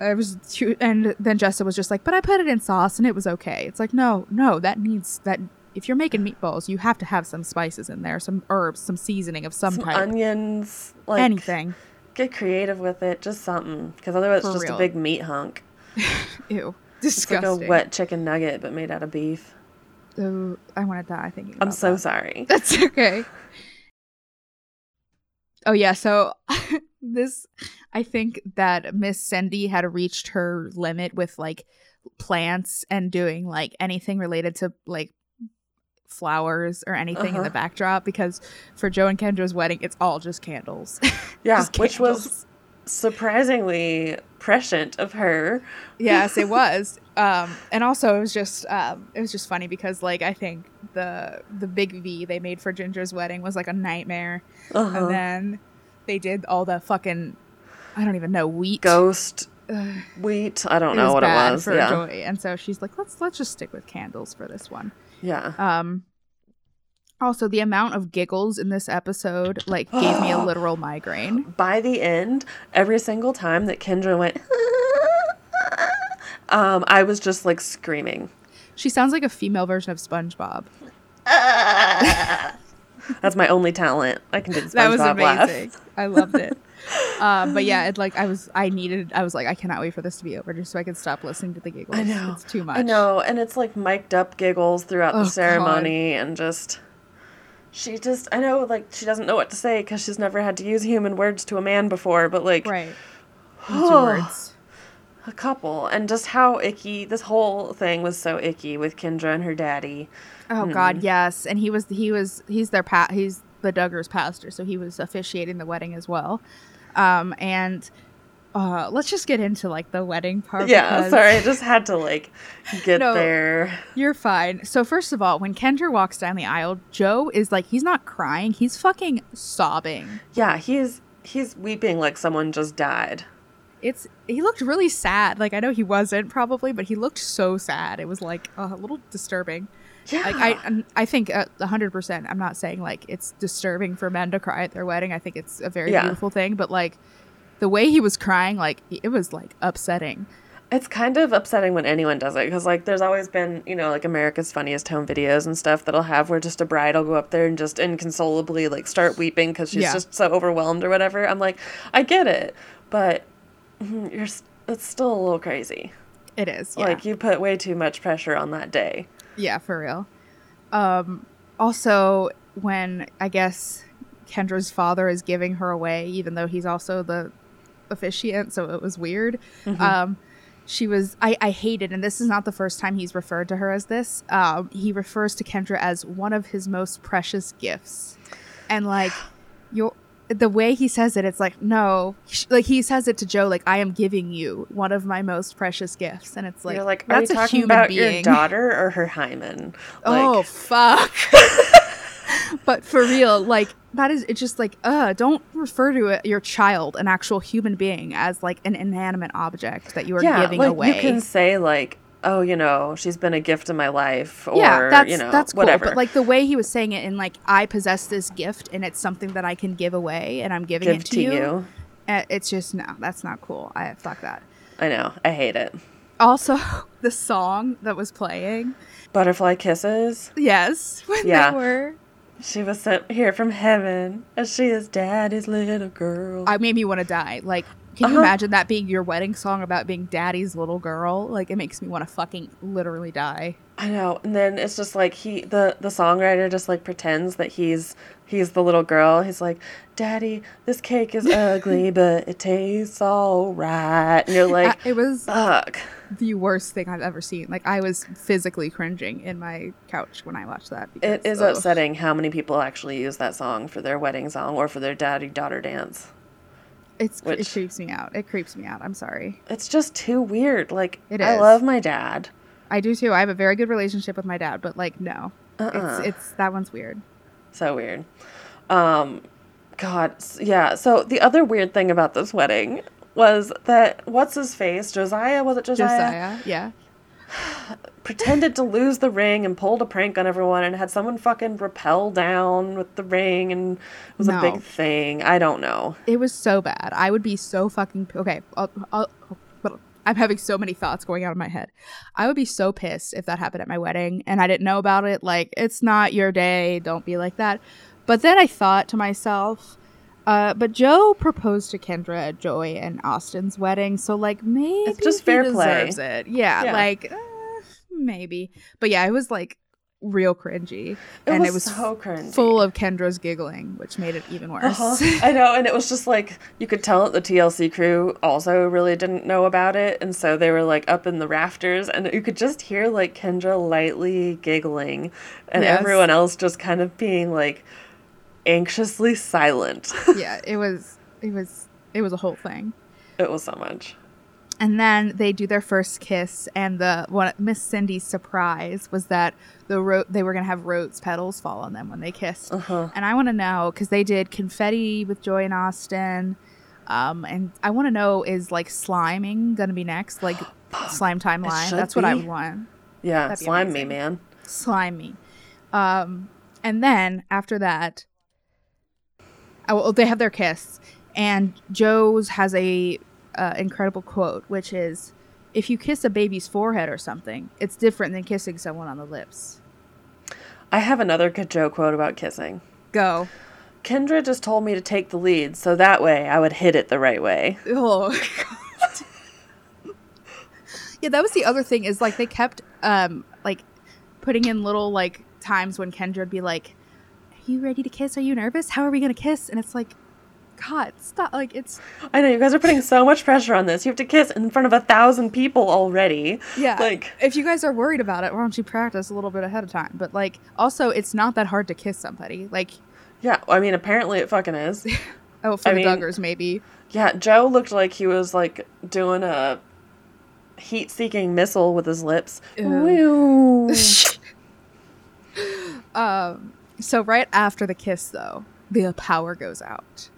I was too, and then Jessa was just like, "But I put it in sauce and it was okay." It's like, no, no, that needs that. If you're making meatballs, you have to have some spices in there, some herbs, some seasoning of some, Some type, onions. Like, anything. Get creative with it. Just something. Because otherwise it's just real. a big meat hunk. Ew, It's like a wet chicken nugget, but made out of beef. Oh, I want to die thinking. I'm so that. sorry. That's okay. Oh yeah, so this I think that Miss Cindy had reached her limit with like plants and doing like anything related to like flowers or anything in Uh-huh. the backdrop because for Joe and Kendra's wedding it's all just candles. Yeah, Just which was surprisingly prescient of her. yes, it was. Um, and also it was just um, it was just funny because like I think the the big V they made for Jinger's wedding was like a nightmare. Uh-huh. and then they did all the fucking I don't even know wheat. Ghost Ugh, wheat. I don't it know what bad it was. for Yeah. Joy, and so she's like, let's let's just stick with candles for this one. Yeah. Um. Also, the amount of giggles in this episode like gave me a literal migraine. By the end, every single time that Kendra went, um, I was just like screaming. She sounds like a female version of SpongeBob. That's my only talent. I can do the SpongeBob that was laugh. amazing. I loved it. Um, but yeah, it like I was I needed I was like I cannot wait for this to be over just so I could stop listening to the giggles. I know. it's too much. I know, and it's like mic'd up giggles throughout Oh, the God. ceremony, and just she just I know like she doesn't know what to say because she's never had to use human words to a man before, but like Right. Words. a couple, and just how icky this whole thing was so icky with Kendra and her daddy. Oh God, yes. And he was he was he's their pa- he's the Duggars pastor, so he was officiating the wedding as well. Um and uh let's just get into like the wedding part. Yeah, because sorry, I just had to like get No. there. You're fine. So first of all, when Kendra walks down the aisle, Joe is like he's not crying, he's fucking sobbing. Yeah, he's he's weeping like someone just died. It's he looked really sad. Like I know he wasn't probably, but he looked so sad. It was like uh, a little disturbing. Yeah, Like I, I think a hundred percent. I'm not saying like it's disturbing for men to cry at their wedding. I think it's a very Yeah. beautiful thing. But like the way he was crying, like it was like upsetting. It's kind of upsetting when anyone does it because, like, there's always been, you know, like America's Funniest Home Videos and stuff that'll have where just a bride will go up there and just inconsolably, like, start weeping because she's Yeah. just so overwhelmed or whatever. I'm like, I get it, but mm, you're, it's still a little crazy. It is. Yeah. Like, you put way too much pressure on that day. Yeah, for real. Um, also, when I guess Kendra's father is giving her away, even though he's also the officiant, so it was weird. Um, she was, I, I hated, and this is not the first time he's referred to her as this. Um, he refers to Kendra as one of his most precious gifts. And like, your the way he says it, it's like, no, like he says it to Joe, like, I am giving you one of my most precious gifts. And it's like, you're like, that's a talking human about being. your daughter or her hymen? Like, oh fuck. but for real, like that is it's just like uh don't refer to it, your child, an actual human being, as like an inanimate object that you are yeah, giving like, away. you can say, like, oh, you know, she's been a gift in my life, or, yeah, that's you know, that's cool. whatever. But like the way he was saying it, in like I possess this gift, and it's something that I can give away, and I'm giving Give it to, to you. you. uh, It's just no, that's not cool. I fuck that. I know. I hate it. Also, the song that was playing, Butterfly kisses. yes, when Yeah. they were, She was sent here from heaven, as she is daddy's little girl. I made me want to die. Like, can you Uh-huh. imagine that being your wedding song about being daddy's little girl? Like, it makes me want to fucking literally die. I know. And then it's just like he, the the songwriter, just like pretends that he's he's the little girl. He's like, "Daddy, this cake is ugly, but it tastes all right." And you're like, it was "Fuck." the worst thing I've ever seen. Like I was physically cringing in my couch when I watched that. It because, is ugh. upsetting how many people actually use that song for their wedding song or for their daddy daughter dance. It's it which- creeps me out. It creeps me out. I'm sorry. It's just too weird. Like it is. I love my dad. I do too. I have a very good relationship with my dad, but like no, Uh-uh. it's it's that one's weird. So weird. Um, God, yeah. So the other weird thing about this wedding was that what's his face, Josiah? Was it Josiah? Josiah, yeah. Pretended to lose the ring and pulled a prank on everyone and had someone fucking rappel down with the ring and it was a big thing. I don't know. It was so bad. I would be so fucking okay. I'll, I'll, I'm having so many thoughts going out of my head. I would be so pissed if that happened at my wedding and I didn't know about it. Like, it's not your day. Don't be like that. But then I thought to myself, uh, but Joe proposed to Kendra at Joy and Austin's wedding, so like maybe it's just fair play. deserves it. Yeah, Yeah. like uh, maybe. But yeah, it was like real cringy, It and was it was so cringy. full of Kendra's giggling, which made it even worse. Uh-huh. I know, and it was just like you could tell that the TLC crew also really didn't know about it, and so they were like up in the rafters, and you could just hear like Kendra lightly giggling, and Yes. everyone else just kind of being like anxiously silent. yeah, it was it was it was a whole thing. it was so much. And then they do their first kiss, and the one Miss Cindy's surprise was that the ro- they were gonna have rose petals fall on them when they kissed. Uh-huh. And I want to know because they did confetti with Joy and Austin, um, and I want to know is like sliming gonna be next, like slime timeline. That's what I want. Yeah, be slime me, man. slime me. Um, and then after that, well, they have their kiss, and Joe's has a uh, incredible quote, which is, "If you kiss a baby's forehead or something, it's different than kissing someone on the lips." I have another good joke quote about kissing. Go. Kendra just told me to take the lead, so that way I would hit it the right way. Oh. yeah, that was the other thing is like they kept um like putting in little like times when Kendra would be like, "Are you ready to kiss? Are you nervous? How are we gonna kiss?" And it's like, God, stop! Like it's I know you guys are putting so much pressure on this. You have to kiss in front of a thousand people already. yeah. Like if you guys are worried about it, why don't you practice a little bit ahead of time? But like, also, it's not that hard to kiss somebody. Like, Yeah, I mean, apparently it fucking is. oh, for I the mean- Duggars, maybe. Yeah, Joe looked like he was like doing a heat-seeking missile with his lips. Um. So right after the kiss, though, the power goes out.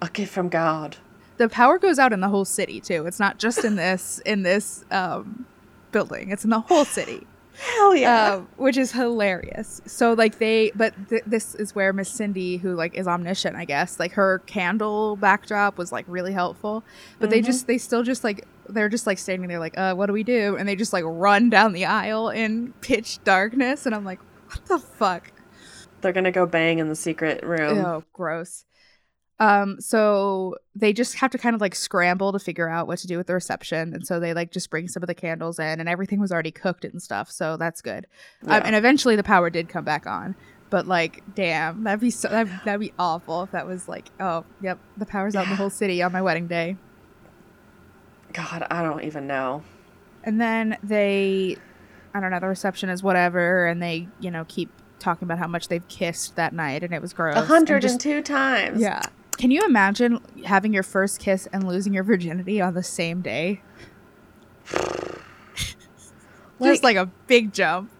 a gift from God. the power goes out in the whole city too. It's not just in this in this um, building. It's in the whole city, Hell yeah! uh, which is hilarious. So like they, but th- this is where Miss Cindy, who like is omniscient, I guess, like her candle backdrop was like really helpful. But they just they still just like they're just like standing there like, uh, what do we do? And they just like run down the aisle in pitch darkness, and I'm like, what the fuck? They're gonna go bang in the secret room. Oh, gross. Um, so they just have to kind of like scramble to figure out what to do with the reception, and so they like just bring some of the candles in, and everything was already cooked and stuff, so that's good. Um, and eventually the power did come back on, but like, damn, that'd be so that'd, that'd be awful if that was like, oh, yep, the power's out in the whole city on my wedding day, God, I don't even know. and then they, I don't know, the reception is whatever, and they you know keep talking about how much they've kissed that night, and it was gross. A and just- times. Yeah. Can you imagine having your first kiss and losing your virginity on the same day? Just like a big jump.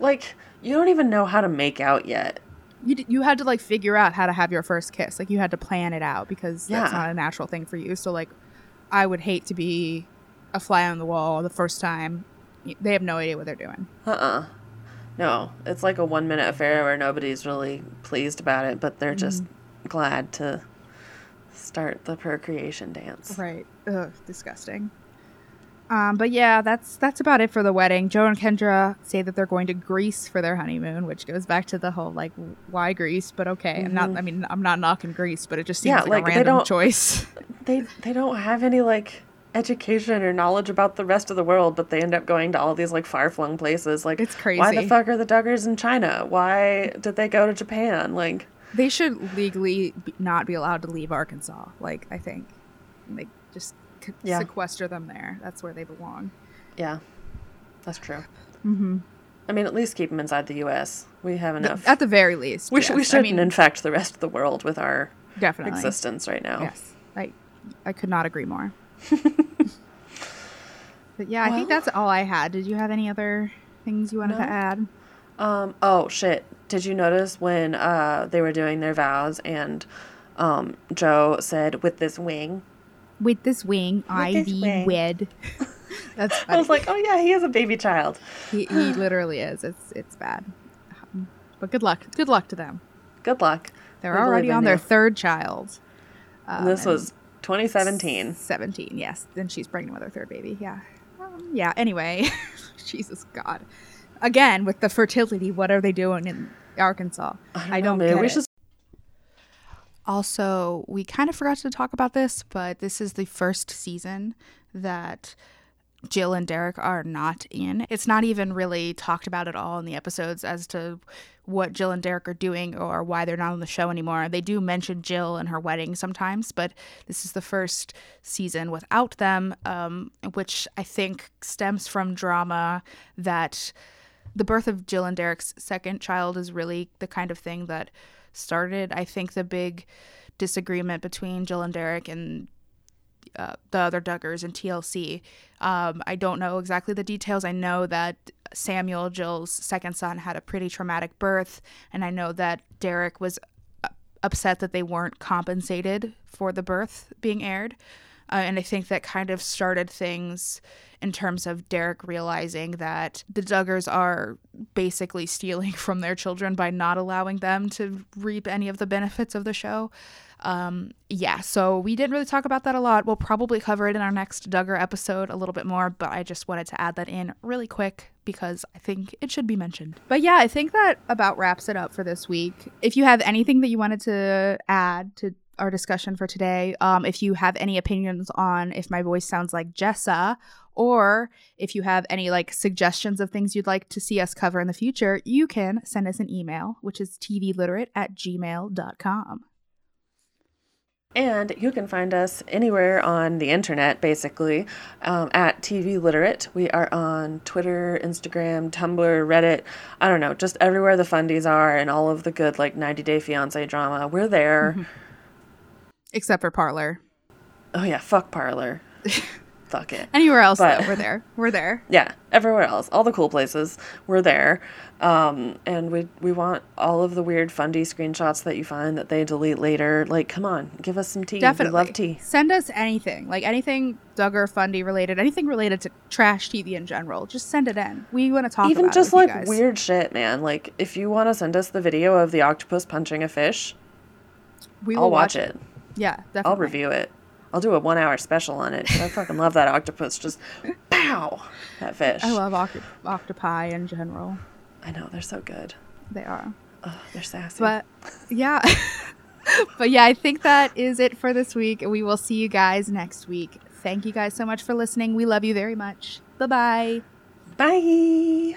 like you don't even know how to make out yet. You, d- you had to like figure out how to have your first kiss. Like you had to plan it out because that's Yeah. not a natural thing for you. So like I would hate to be a fly on the wall the first time. They have no idea what they're doing. Uh-uh. No, it's like a one minute affair where nobody's really pleased about it, but they're just Mm-hmm. glad to start the procreation dance. Right. Ugh, disgusting. Um, but yeah, that's that's about it for the wedding. Joe and Kendra say that they're going to Greece for their honeymoon, which goes back to the whole like why Greece, but okay. I'm not I mean, I'm not knocking Greece, but it just seems Yeah, like, like, a they random don't- choice. They they don't have any like education or knowledge about the rest of the world, but they end up going to all these like far flung places. Like It's crazy. Why the fuck are the Duggars in China? Why did they go to Japan? Like they should legally not be allowed to leave Arkansas. Like I think, like just c- Yeah. sequester them there. That's where they belong. Yeah, that's true. Mm-hmm. I mean, at least keep them inside the U.S. We have enough. At the very least, we, sh- we yes. I shouldn't mean, infect the rest of the world with our definitely. existence right now. Yes, I I could not agree more. but yeah, I think that's all I had. Did you have any other things you wanted No. to add? Um. Oh shit! Did you notice when uh they were doing their vows and um Joe said with this wing? With this wing, I this thee wing. wed. That's I was like, oh yeah, he is a baby child. he, he literally is. It's it's bad. Um, But good luck. Good luck to them. Good luck. They're We believe already on their third child. Um, this was 2017. 17, yes. Then she's pregnant with her third baby. Yeah. Um, yeah, anyway. Jesus God. Again, with the fertility, what are they doing in Arkansas? I don't, know, maybe get we it. should Also, we kind of forgot to talk about this, but this is the first season that Jill and Derek are not in. It's not even really talked about at all in the episodes as to what Jill and Derek are doing or why they're not on the show anymore. They do mention Jill and her wedding sometimes, but this is the first season without them, um, which I think stems from drama that the birth of Jill and Derek's second child is really the kind of thing that started, I think, the big disagreement between Jill and Derek and uh, the other Duggars and TLC. Um, I don't know exactly the details. I know that Samuel, Jill's second son, had a pretty traumatic birth, and I know that Derek was uh, upset that they weren't compensated for the birth being aired. Uh, and I think that kind of started things in terms of Derek realizing that the Duggars are basically stealing from their children by not allowing them to reap any of the benefits of the show. Um, yeah, so we didn't really talk about that a lot. We'll probably cover it in our next Duggar episode a little bit more, but I just wanted to add that in really quick because I think it should be mentioned. But yeah, I think that about wraps it up for this week. If you have anything that you wanted to add to our discussion for today, um, if you have any opinions on if my voice sounds like Jessa, or if you have any like suggestions of things you'd like to see us cover in the future, you can send us an email, which is tvliterate at gmail.com. And you can find us anywhere on the internet, basically, um, at TV Literate. We are on Twitter, Instagram, Tumblr, Reddit. I don't know, just everywhere the fundies are and all of the good, like, 90 Day Fiance drama. We're there. Except for Parler. Oh, yeah, fuck Parler. fuck it. Anywhere else, But- though, we're there. We're there. Yeah, everywhere else, all the cool places, we're there, um, and we we want all of the weird fundy screenshots that you find that they delete later. Like, come on, give us some tea. Definitely. we love tea. Send us anything, like anything Duggar Fundy related, anything related to trash TV in general. Just send it in. We want to talk Even about just it like weird shit, man. Like, if you want to send us the video of the octopus punching a fish, We I'll watch it. Yeah, definitely. I'll review it. I'll do a one hour special on it. I fucking love that octopus. Just pow that fish. I love octo- octopi in general. I know they're so good. They are. Ugh, they're sassy. But yeah. but yeah, I think that is it for this week. We will see you guys next week. Thank you guys so much for listening. We love you very much. Bye bye. Bye.